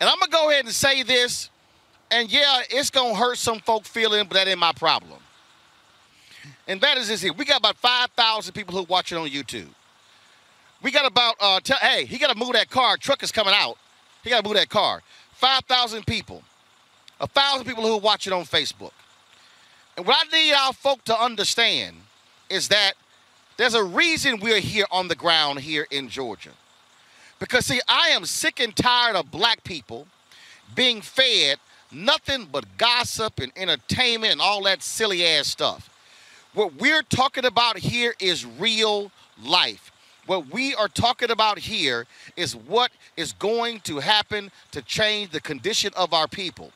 And I'm going to go ahead and say this, and yeah, it's going to hurt some folk feeling, but that ain't my problem. And that is this here. We got about 5,000 people who watch it on YouTube. We got about, uh, hey, he got to move that car. Truck is coming out. He got to move that car. 5,000 people. A thousand people who watch it on Facebook. And what I need our folk to understand is that there's a reason we're here on the ground here in Georgia. Because, see, I am sick and tired of black people being fed nothing but gossip and entertainment and all that silly ass stuff. What we're talking about here is real life. What we are talking about here is what is going to happen to change the condition of our people.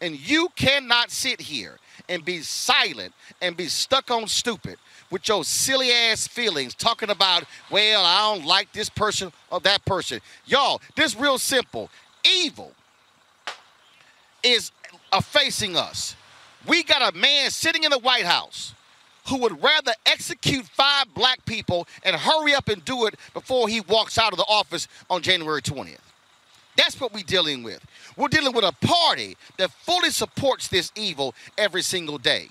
And you cannot sit here and be silent and be stuck on stupid with your silly ass feelings talking about, well, I don't like this person or that person. Y'all, this real simple. Evil is uh, facing us. We got a man sitting in the White House who would rather execute five black people and hurry up and do it before he walks out of the office on January 20th. That's what we're dealing with. We're dealing with a party that fully supports this evil every single day.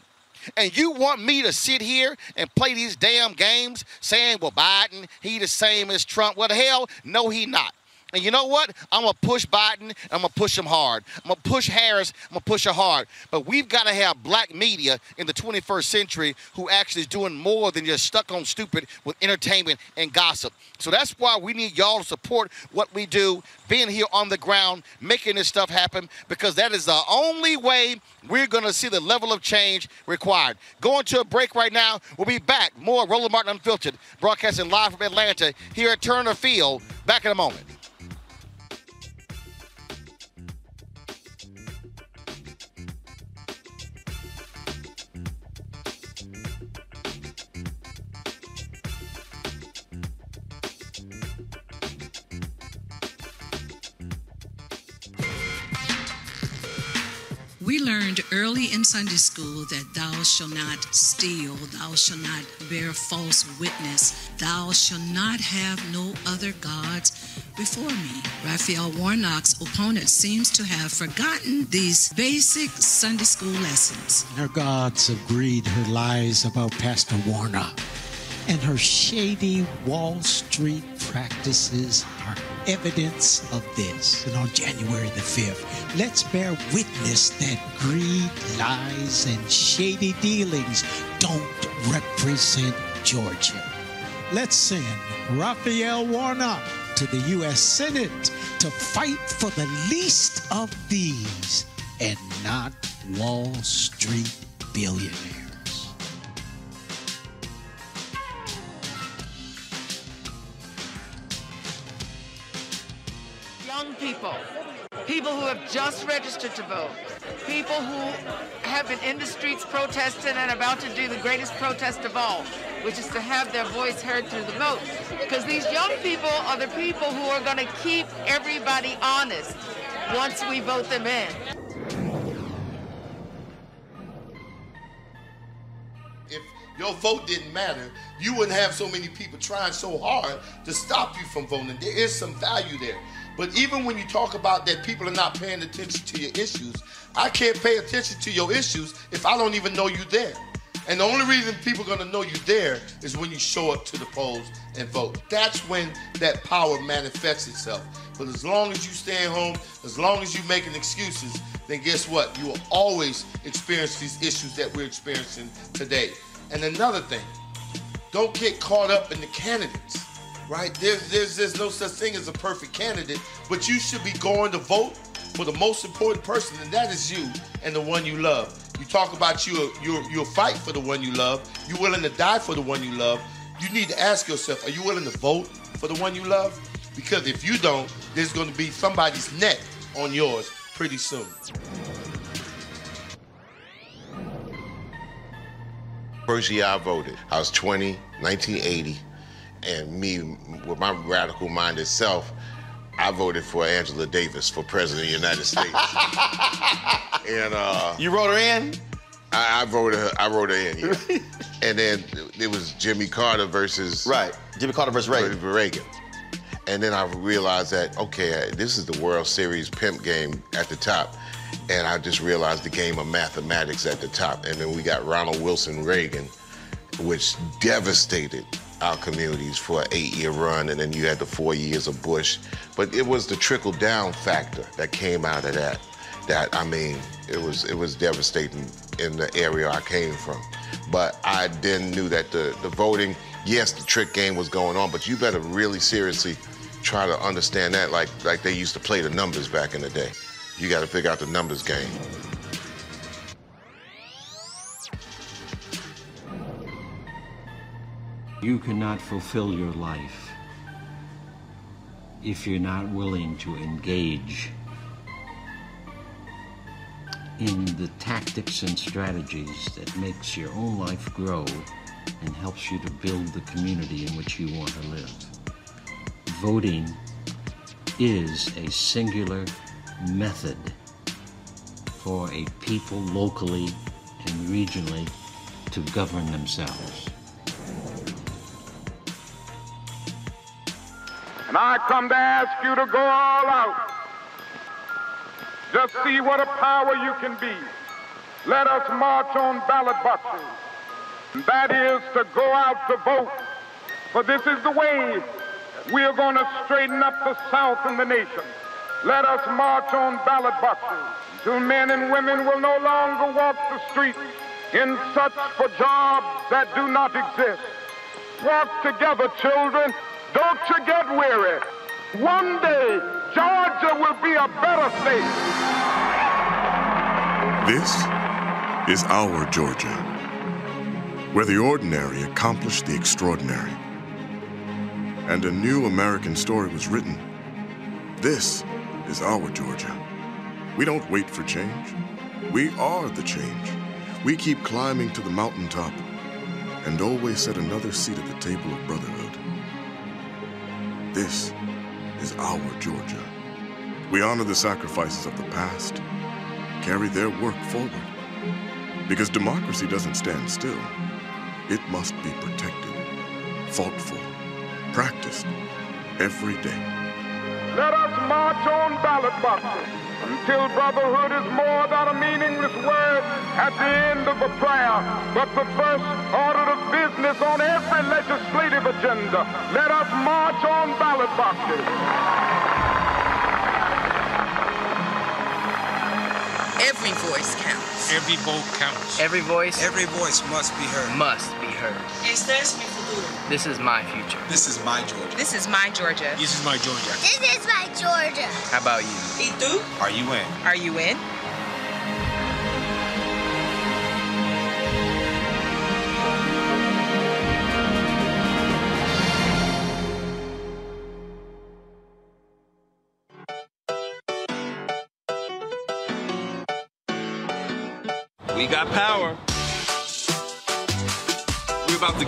And you want me to sit here and play these damn games saying, well, Biden, he the same as Trump. What the hell? No, he not. And you know what? I'm going to push Biden. I'm going to push him hard. I'm going to push Harris. I'm going to push her hard. But we've got to have black media in the 21st century who actually is doing more than just stuck on stupid with entertainment and gossip. So that's why we need y'all to support what we do, being here on the ground, making this stuff happen, because that is the only way we're going to see the level of change required. Going to a break right now. We'll be back. More Roland Martin Unfiltered, broadcasting live from Atlanta here at Turner Field. Back in a moment. We learned early in Sunday school that thou shalt not steal, thou shalt not bear false witness, thou shalt not have no other gods before me. Raphael Warnock's opponent seems to have forgotten these basic Sunday school lessons. Her gods of greed, her lies about Pastor Warnock, and her shady Wall Street practices are evidence of this. And on January the 5th, let's bear witness that greed, lies, and shady dealings don't represent Georgia. Let's send Raphael Warnock to the U.S. Senate to fight for the least of these and not Wall Street billionaires. People, people who have just registered to vote, people who have been in the streets protesting and about to do the greatest protest of all. which is to have their voice heard through the vote. Because these young people are the people who are going to keep everybody honest once we vote them in. If your vote didn't matter, you wouldn't have so many people trying so hard to stop you from voting. There is some value there. But even when you talk about that people are not paying attention to your issues, I can't pay attention to your issues if I don't even know you there. And the only reason people are going to know you there is when you show up to the polls and vote. That's when that power manifests itself. But as long as you stay at home, as long as you're making excuses, then guess what? You will always experience these issues that we're experiencing today. And another thing, don't get caught up in the candidates, right? There's, there's, there's no such thing as a perfect candidate, but you should be going to vote for the most important person, and that is you and the one you love. You talk about you, you, you'll fight for the one you love. You're willing to die for the one you love. You need to ask yourself, are you willing to vote for the one you love? Because if you don't, there's going to be somebody's neck on yours pretty soon. First year I voted, I was 20, 1980, and me, with my radical minded self, I voted for Angela Davis for president of the United States. [laughs] and uh, you wrote her in. I, I voted her. I wrote her in. Yeah. and then it was Jimmy Carter versus right. Jimmy Carter versus Reagan. Reagan. And then I realized that okay, this is the World Series pimp game at the top, and I just realized the game of mathematics at the top. And then we got Ronald Wilson Reagan, which devastated our communities for an eight-year run, and then you had the four years of Bush. But it was the trickle-down factor that came out of that. That I mean, it was it was devastating in the area I came from. But I then knew that the the voting, yes, the trick game was going on, but you better really seriously try to understand that, like like they used to play the numbers back in the day. You got to figure out the numbers game. You cannot fulfill your life if you're not willing to engage in the tactics and strategies that makes your own life grow and helps you to build the community in which you want to live. Voting is a singular method for a people locally and regionally to govern themselves. And I come to ask you to go all out. Just see what a power you can be. Let us march on ballot boxes. And that is to go out to vote. For this is the way we are going to straighten up the South and the nation. Let us march on ballot boxes until men and women will no longer walk the streets in search for jobs that do not exist. Walk together, children. Don't you get weary. One day, Georgia will be a better state. This is our Georgia, where the ordinary accomplished the extraordinary, and a new American story was written. This is our Georgia. We don't wait for change. We are the change. We keep climbing to the mountaintop and always set another seat at the table of brotherhood. This is our Georgia. We honor the sacrifices of the past, carry their work forward. Because democracy doesn't stand still. It must be protected, fought for, practiced every day. Let us march on ballot boxes until brotherhood is more than a meaningless word at the end of a prayer, but the first order of business on every legislative agenda. Let us march on ballot boxes. Every voice counts. Every vote counts. Every voice. Every voice must be heard. Must be heard. Este es mi futuro. This is my future. This is my Georgia. This is my Georgia. This is my Georgia. This is my Georgia. How about you? ¿Y tú? Are you in? Are you in?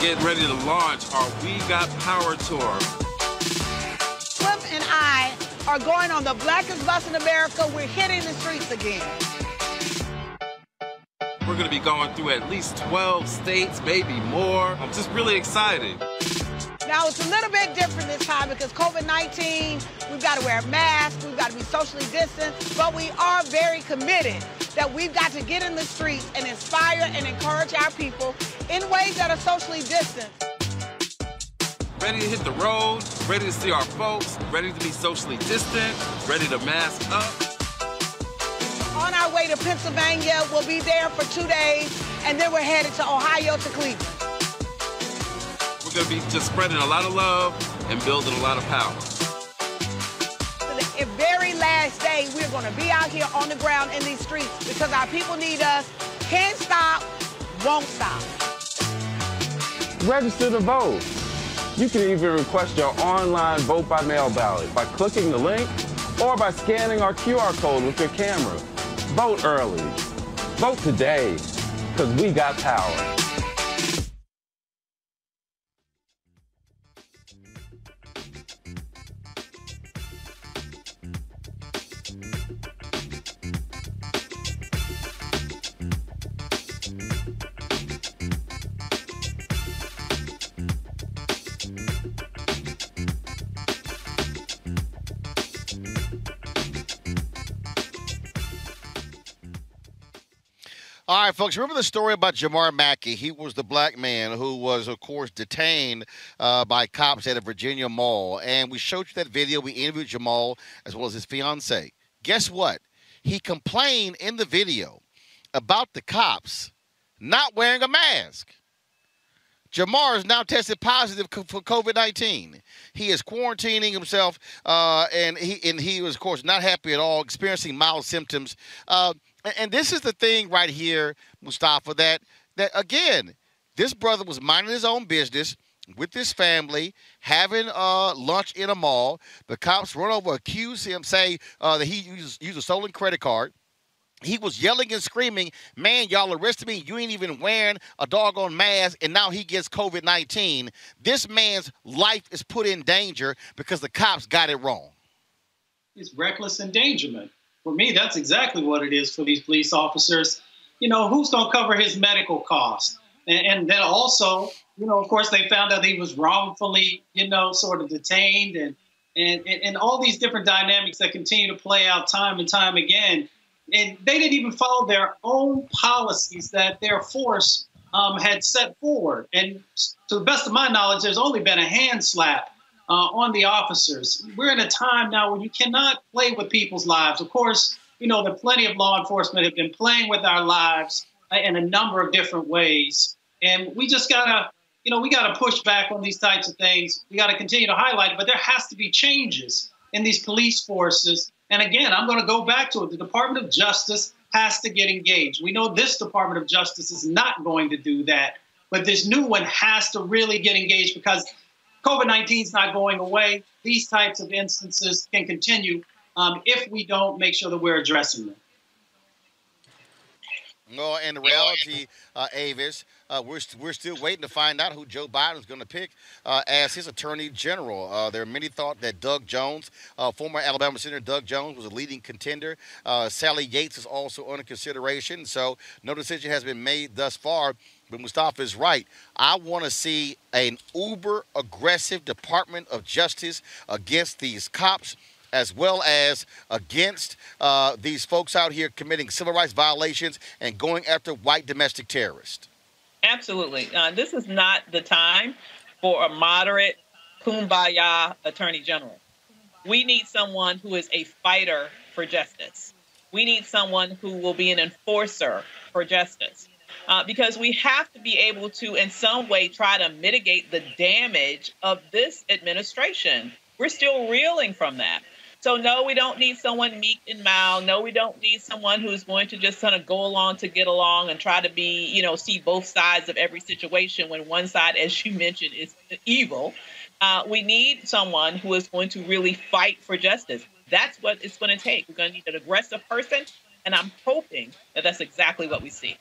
We're about to get ready to launch our We Got Power tour. Slim and I are going on the blackest bus in America. We're hitting the streets again. We're going to be going through at least 12 states, maybe more. I'm just really excited. Now, it's a little bit different this time because COVID 19, we've got to wear masks, we've got to be socially distanced, but we are very committed that we've got to get in the streets and inspire and encourage our people in ways that are socially distanced. Ready to hit the road, ready to see our folks, ready to be socially distant, ready to mask up. On our way to Pennsylvania, we'll be there for two days, and then we're headed to Ohio to Cleveland. We're going to be just spreading a lot of love and building a lot of power. Day, we're going to be out here on the ground in these streets because our people need us. Can't stop, won't stop. Register to vote. You can even request your online vote by mail ballot by clicking the link or by scanning our QR code with your camera. Vote early. Vote today, because we got power. Folks, remember the story about Jamar Mackey? He was the black man who was, of course, detained uh, by cops at a Virginia mall. And we showed you that video. We interviewed Jamal as well as his fiance. Guess what? He complained in the video about the cops not wearing a mask. Jamar is now tested positive for COVID nineteen. He is quarantining himself, uh, and he and he was, of course, not happy at all, experiencing mild symptoms. Uh, and this is the thing right here, Mustafa, that that again, this brother was minding his own business with his family, having uh, lunch in a mall. The cops run over, accuse him, say uh, that he used, used a stolen credit card. He was yelling and screaming, Man, y'all arrested me. You ain't even wearing a doggone mask, and now he gets COVID 19. This man's life is put in danger because the cops got it wrong. It's reckless endangerment for me, that's exactly what it is for these police officers. You know, who's going to cover his medical costs? And, and, then also, you know, of course, they found out he was wrongfully, you know, sort of detained and, and, and all these different dynamics that continue to play out time and time again. And they didn't even follow their own policies that their force um, had set forward. And to the best of my knowledge, there's only been a hand slap uh, on the officers. We're in a time now where you cannot play with people's lives. Of course, you know that plenty of law enforcement have been playing with our lives uh, in a number of different ways, and we just gotta, you know, we gotta push back on these types of things. We gotta continue to highlight it, but there has to be changes in these police forces. And again, I'm going to go back to it. The Department of Justice has to get engaged. We know this Department of Justice is not going to do that, but this new one has to really get engaged because COVID 19 is not going away. These types of instances can continue um, if we don't make sure that we're addressing them. No, in reality, uh, Avis, uh, we're, st- we're still waiting to find out who Joe Biden is going to pick uh, as his attorney general. Uh, there are many thought that Doug Jones, uh, former Alabama Senator Doug Jones, was a leading contender. Uh, Sally Yates is also under consideration. So no decision has been made thus far. But Mustafa is right. I want to see an uber aggressive Department of Justice against these cops as well as against uh, these folks out here committing civil rights violations and going after white domestic terrorists. Absolutely. Uh, this is not the time for a moderate kumbaya attorney general. We need someone who is a fighter for justice. We need someone who will be an enforcer for justice uh, because we have to be able to, in some way, try to mitigate the damage of this administration. We're still reeling from that. So, no, we don't need someone meek and mild. No, we don't need someone who's going to just kind of go along to get along and try to be, you know, see both sides of every situation when one side, as you [laughs] mentioned, is evil. Uh, we need someone who is going to really fight for justice. That's what it's going to take. We're going to need an aggressive person, and I'm hoping that that's exactly what we see.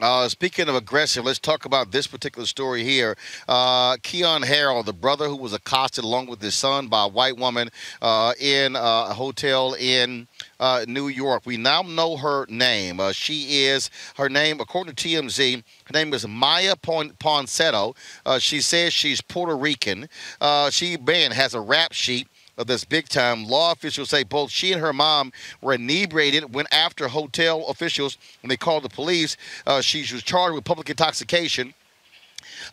Uh, speaking of aggressive, let's talk about this particular story here. Uh, Keyon Harrold, the brother who was accosted along with his son by a white woman uh, in uh, a hotel in uh, New York. We now know her name. Uh, she is, her name, according to TMZ, her name is Maya Pon- she says she's Puerto Rican. She, man, has a rap sheet of this big time. Law officials say both she and her mom were inebriated, went after hotel officials when they called the police. Uh, she was charged with public intoxication.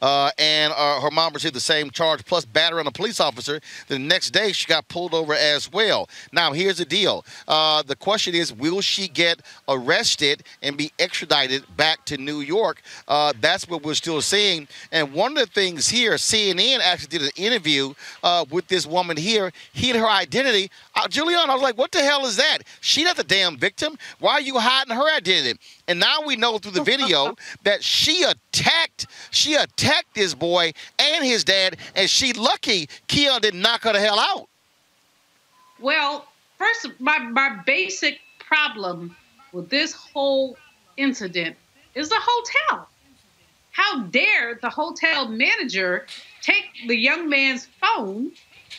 Uh, and uh, her mom received the same charge plus battery on a police officer. The next day, she got pulled over as well. Now, here's the deal. Uh, the question is, will she get arrested and be extradited back to New York? Uh, that's what we're still seeing. And one of the things here, CNN actually did an interview uh, with this woman here, hid her identity. Uh, Julianne, I was like, what the hell is that? She not the damn victim. Why are you hiding her identity? And now we know through the video [laughs] that she attacked, she attacked this boy and his dad, and she lucky Keyon didn't knock her the hell out. Well, first, my, my basic problem with this whole incident is the hotel. How dare the hotel manager take the young man's phone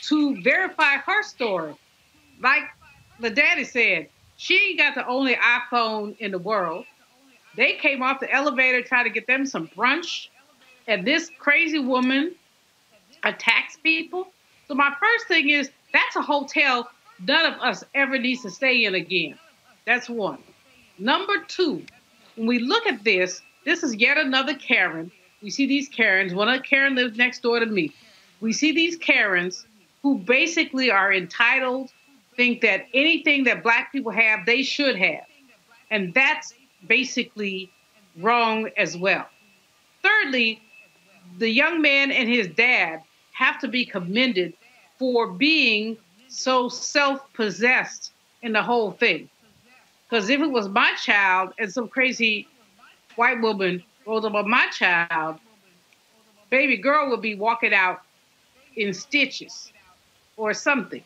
to verify her story? Like the daddy said, she got the only iPhone in the world. They came off the elevator trying to get them some brunch, and this crazy woman attacks people. So my first thing is that's a hotel none of us ever needs to stay in again. That's one. Number two, when we look at this, this is yet another Karen. We see these Karens. One of Karen lives next door to me. We see these Karens who basically are entitled, think that anything that black people have, they should have. And that's basically wrong as well. Thirdly, the young man and his dad have to be commended for being so self possessed in the whole thing. Because if it was my child and some crazy white woman rolled up on my child, baby girl would be walking out in stitches or something.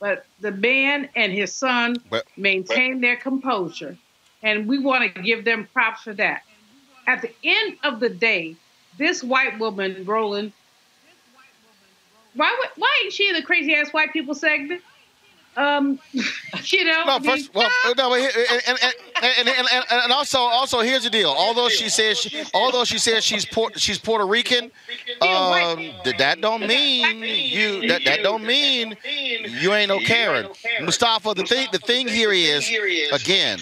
But the man and his son But- maintained their composure, and we want to give them props for that. At the end of the day, this white woman, Roland, why would, why ain't she in the crazy ass white people segment? Um, [laughs] you know, No, first, well, [laughs] no, but and, and, and, and, and, and also, also, here's the deal. Although she says, she, although she says she's Puerto, she's Puerto Rican, um, that, that don't mean you. That, that don't mean you ain't no Karen. Mustafa, the thing, the thing here is, again,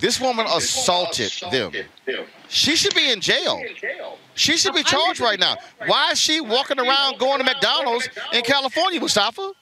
this woman assaulted them. She should be in jail. She should be charged right now. Why is she walking around going to McDonald's in California, Mustafa?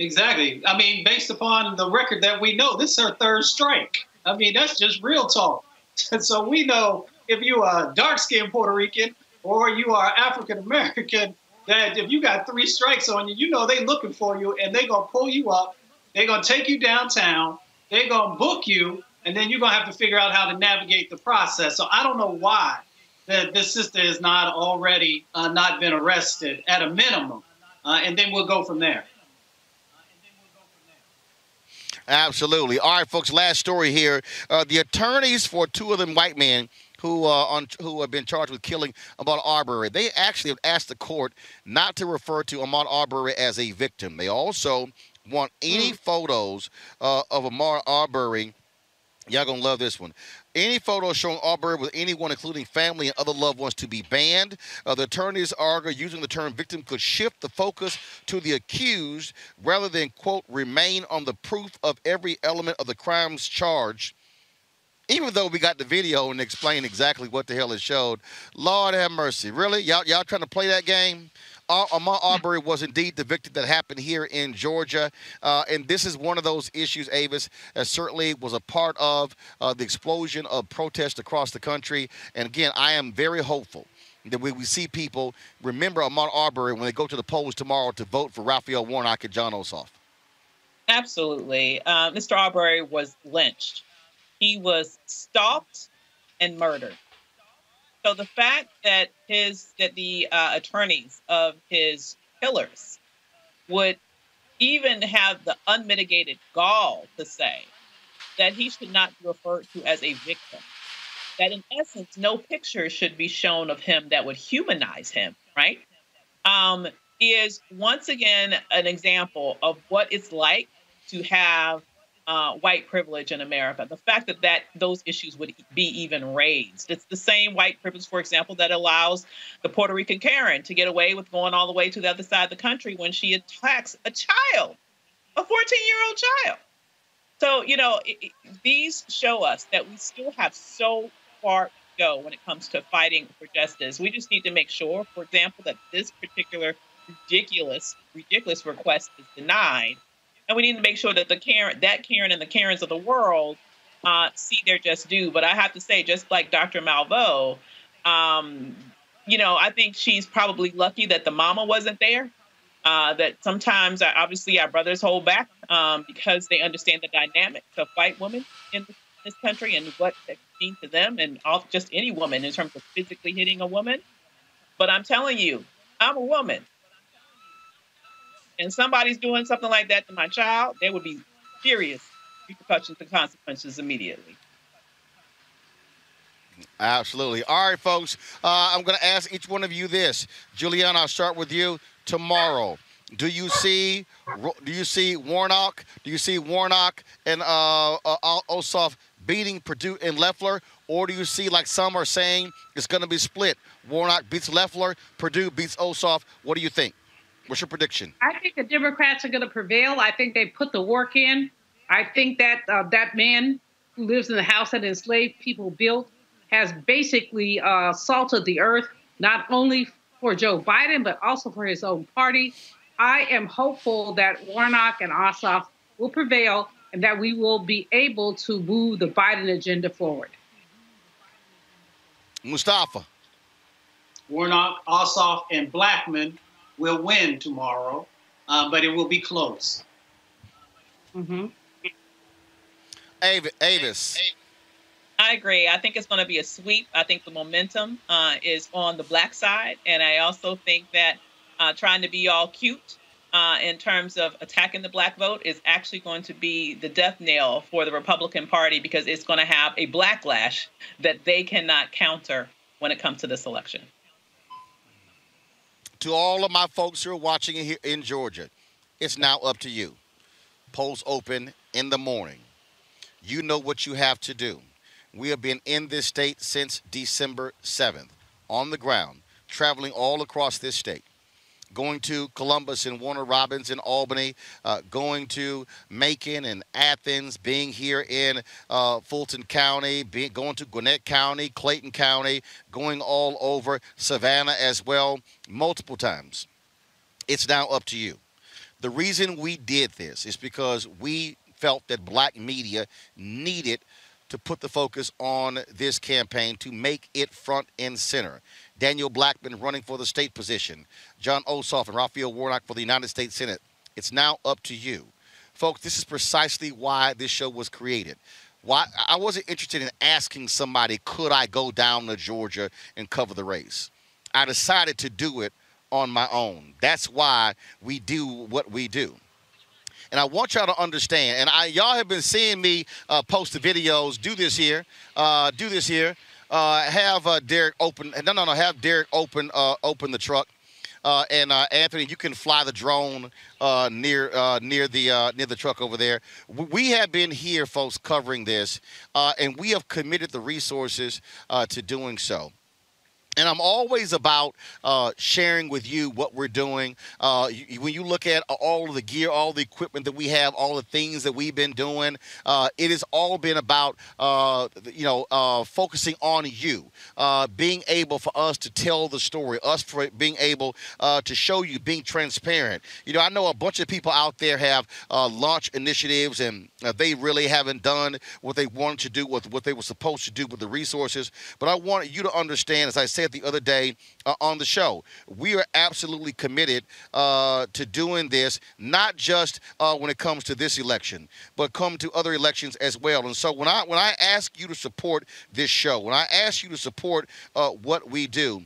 Exactly. I mean, based upon the record that we know, this is her third strike. I mean, that's just real talk. [laughs] so we know if you are dark skinned Puerto Rican or you are African American, that if you got three strikes on you, you know they looking for you and they gonna pull you up, they're gonna take you downtown, they're gonna book you, and then you're gonna have to figure out how to navigate the process. So I don't know why that this sister has not already uh, not been arrested at a minimum, uh, and then we'll go from there. Absolutely. All right, folks. Last story here. Uh, the attorneys for two of them white men who uh, on who have been charged with killing Ahmaud Arbery, they actually have asked the court not to refer to Ahmaud Arbery as a victim. They also want any photos uh, of Ahmaud Arbery. Y'all gonna love this one. Any photos showing Arbery with anyone, including family and other loved ones, to be banned. Uh, the attorneys argue using the term victim could shift the focus to the accused rather than, quote, remain on the proof of every element of the crimes charged. Even though we got the video and explained exactly what the hell it showed, Lord have mercy. Really? Y'all, y'all trying to play that game? Ahmaud Arbery was indeed the victim that happened here in Georgia. Uh, and this is one of those issues, Avis, that certainly was a part of uh, the explosion of protests across the country. And again, I am very hopeful that we, we see people remember Ahmaud Arbery when they go to the polls tomorrow to vote for Raphael Warnock and Jon Ossoff. Absolutely. Uh, Mr. Arbery was lynched. He was stalked and murdered. So the fact that his that the uh, attorneys of his killers would even have the unmitigated gall to say that he should not be referred to as a victim, that in essence, no picture should be shown of him that would humanize him, right? Um, is once again an example of what it's like to have uh, white privilege in America. The fact that, that those issues would be even raised. It's the same white privilege, for example, that allows the Puerto Rican Karen to get away with going all the way to the other side of the country when she attacks a child, a 14 year old child. So, you know, it, it, these show us that we still have so far to go when it comes to fighting for justice. We just need to make sure, for example, that this particular ridiculous, ridiculous request is denied. And we need to make sure that the Karen, that Karen and the Karens of the world uh, see their just due. But I have to say, just like Dr. Malveaux, um, you know, I think she's probably lucky that the mama wasn't there. Uh, that sometimes, uh, obviously, our brothers hold back um, because they understand the dynamics of white women in this country and what that means to them, and all, just any woman in terms of physically hitting a woman. But I'm telling you, I'm a woman and somebody's doing something like that to my child, there would be serious repercussions and consequences immediately. Absolutely. All right, folks. Uh, I'm going to ask each one of you this. Juliana, I'll start with you tomorrow. Do you see? Do you see Warnock? Do you see Warnock and uh, uh, Ossoff beating Perdue and Loeffler, or do you see like some are saying it's going to be split? Warnock beats Loeffler, Perdue beats Ossoff. What do you think? What's your prediction? I think the Democrats are going to prevail. I think they put the work in. I think that uh, that man who lives in the house that enslaved people built has basically uh, salted the earth, not only for Joe Biden, but also for his own party. I am hopeful that Warnock and Ossoff will prevail and that we will be able to move the Biden agenda forward. Mustafa. Warnock, Ossoff, and Blackman will win tomorrow, uh, but it will be close. Mm-hmm. Avis. I agree. I think it's going to be a sweep. I think the momentum uh, is on the black side. And I also think that uh, trying to be all cute uh, in terms of attacking the black vote is actually going to be the death nail for the Republican Party because it's going to have a backlash that they cannot counter when it comes to this election to all of my folks who are watching here in Georgia, it's now up to you. Polls open in the morning. You know what you have to do. We have been in this state since December 7th, on the ground, traveling all across this state going to Columbus and Warner Robins in Albany, uh, going to Macon and Athens, being here in uh, Fulton County, being, going to Gwinnett County, Clayton County, going all over Savannah as well, multiple times. It's now up to you. The reason we did this is because we felt that black media needed to put the focus on this campaign to make it front and center. Daniel Blackman running for the state position, Jon Ossoff and Raphael Warnock for the United States Senate. It's now up to you. Folks, this is precisely why this show was created. Why I wasn't interested in asking somebody, could I go down to Georgia and cover the race? I decided to do it on my own. That's why we do what we do. And I want y'all to understand, and I, y'all have been seeing me uh, post the videos, do this here, uh, do this here uh, have uh, Derek open. No, no, no. Have Derek open uh, open the truck. Uh, and uh, Anthony, you can fly the drone uh, near uh, near the uh, near the truck over there. We have been here, folks, covering this, uh, and we have committed the resources to doing so. And I'm always about uh, sharing with you what we're doing. Uh, you, when you look at all of the gear, all the equipment that we have, all the things that we've been doing, uh, it has all been about uh, you know uh, focusing on you, uh, being able for us to tell the story, us for being able to show you, being transparent. You know, I know a bunch of people out there have launch initiatives and they really haven't done what they wanted to do, with what they were supposed to do with the resources. But I want you to understand, as I said said the other day uh, on the show. We are absolutely committed uh, to doing this, not just uh, when it comes to this election, but come to other elections as well. And so when I when I ask you to support this show, when I ask you to support uh, what we do,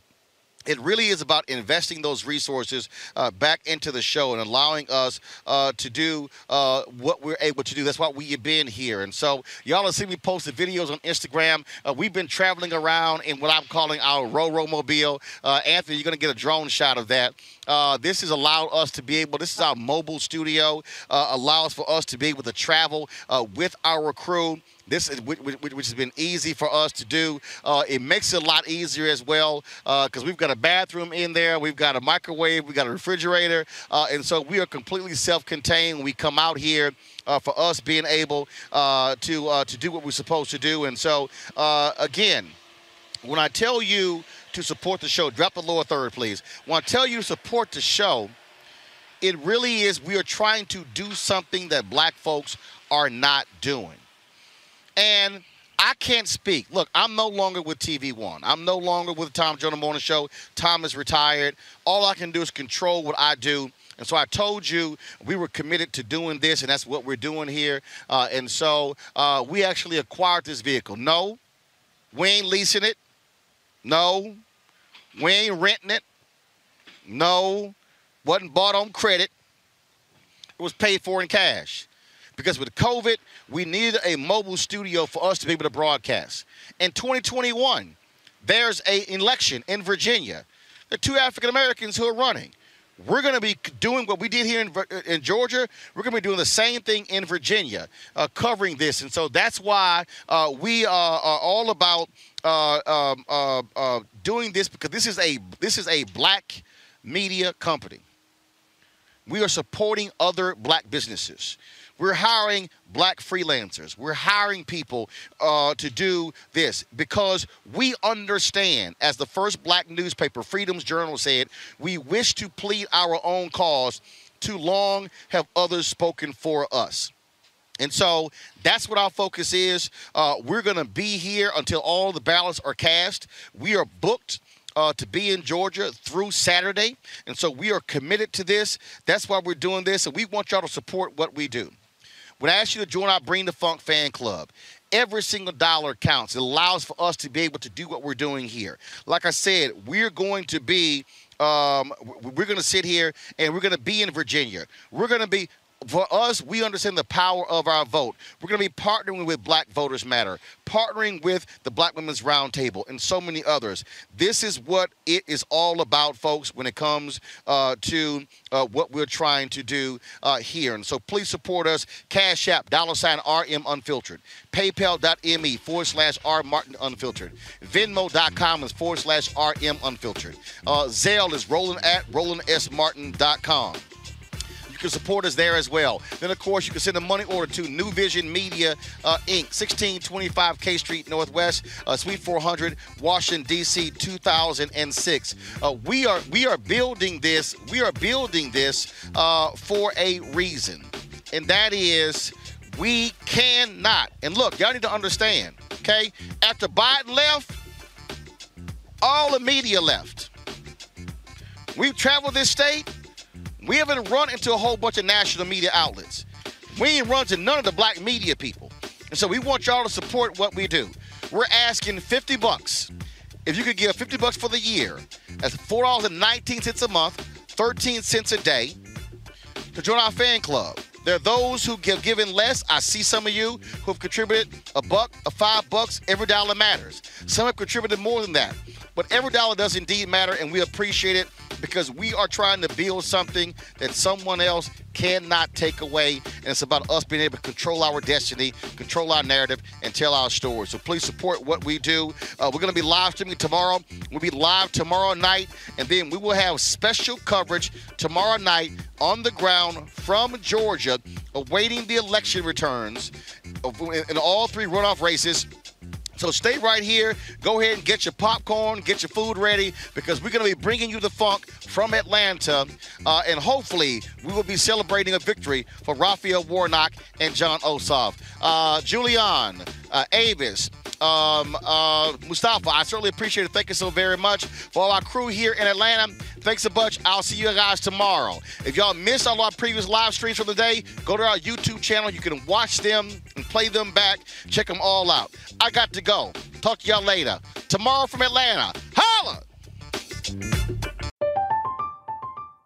it really is about investing those resources uh, back into the show and allowing us uh, to do uh, what we're able to do. That's why we have been here. And so, y'all have seen me post the videos on Instagram. Uh, we've been traveling around in what I'm calling our Roro Mobile. Uh, Anthony, you're going to get a drone shot of that. Uh, this has allowed us to be able, this is our mobile studio, allows for us to be able to travel with our crew. This is which, which, has been easy for us to do. Uh, it makes it a lot easier as well because uh, we've got a bathroom in there, we've got a microwave, we've got a refrigerator, uh, and so we are completely self-contained. We come out here uh, for us being able uh, to uh, to do what we're supposed to do, and so again, when I tell you to support the show, drop the lower third, please. When I tell you to support the show, it really is we are trying to do something that black folks are not doing. And I can't speak. Look, I'm no longer with TV One. I'm no longer with Tom Joyner Morning Show. Tom is retired. All I can do is control what I do. And so I told you we were committed to doing this, and that's what we're doing here. Uh, and so uh, we actually acquired this vehicle. No, we ain't leasing it. No, we ain't renting it. No, wasn't bought on credit. It was paid for in cash because with COVID, we needed a mobile studio for us to be able to broadcast. In 2021, there's a election in Virginia. There are two African Americans who are running. We're going to be doing what we did here in, in Georgia. We're going to be doing the same thing in Virginia, uh, covering this. And so that's why uh, we are, are, all about uh, um, uh, uh, doing this because this is a this is a black media company. We are supporting other black businesses. We're hiring black freelancers. We're hiring people uh, to do this because we understand, as the first black newspaper, Freedom's Journal, said, we wish to plead our own cause. Too long have others spoken for us. And so that's what our focus is. Uh, we're going to be here until all the ballots are cast. We are booked uh, to be in Georgia through Saturday. And so we are committed to this. That's why we're doing this. And we want y'all to support what we do. When I ask you to join our Bring the Funk fan club, every single dollar counts. It allows for us to be able to do what we're doing here. Like I said, we're going to be um, we're going to sit here and we're going to be in Virginia. We're going to be for us, we understand the power of our vote. We're going to be partnering with Black Voters Matter, partnering with the Black Women's Roundtable, and so many others. This is what it is all about, folks, when it comes uh, to uh, what we're trying to do uh, here. And so please support us. Cash App, dollar sign RM Unfiltered. PayPal.me forward slash R Martin Unfiltered. Venmo.com is forward slash RM Unfiltered. Uh, Zelle is rolling at RolandSMartin.com can support us there as well. Then, of course, you can send a money order to New Vision Media uh, Inc., 1625 K Street Northwest, uh, Suite 400, Washington D.C. 2006. Uh, we are we are building this. We are building this uh, for a reason, and that is we cannot. And look, y'all need to understand. Okay, after Biden left, all the media left. We've traveled this state. We haven't run into a whole bunch of national media outlets. We ain't run to none of the black media people. And so we want y'all to support what we do. We're asking 50 bucks. If you could give 50 bucks for the year, that's $4.19 a month, 13 cents a day to join our fan club. There are those who have given less. I see some of you who have contributed a buck, a five bucks. Every dollar matters. Some have contributed more than that. But every dollar does indeed matter, and we appreciate it because we are trying to build something that someone else cannot take away. And it's about us being able to control our destiny, control our narrative, and tell our story. So please support what we do. Uh, we're going to be live streaming tomorrow. We'll be live tomorrow night, and then we will have special coverage tomorrow night on the ground from Georgia, awaiting the election returns in all three runoff races so stay right here. Go ahead and get your popcorn, get your food ready, because we're going to be bringing you the funk from Atlanta. Uh, and hopefully, we will be celebrating a victory for Raphael Warnock and Jon Ossoff. Uh, Julianne, uh, Avis, um, uh, Mustafa, I certainly appreciate it. Thank you so very much. For all our crew here in Atlanta, thanks a bunch. I'll see you guys tomorrow. If y'all missed all our previous live streams from the day, go to our YouTube channel. You can watch them and play them back. Check them all out. I got to go. Talk to y'all later. Tomorrow from Atlanta. Holla!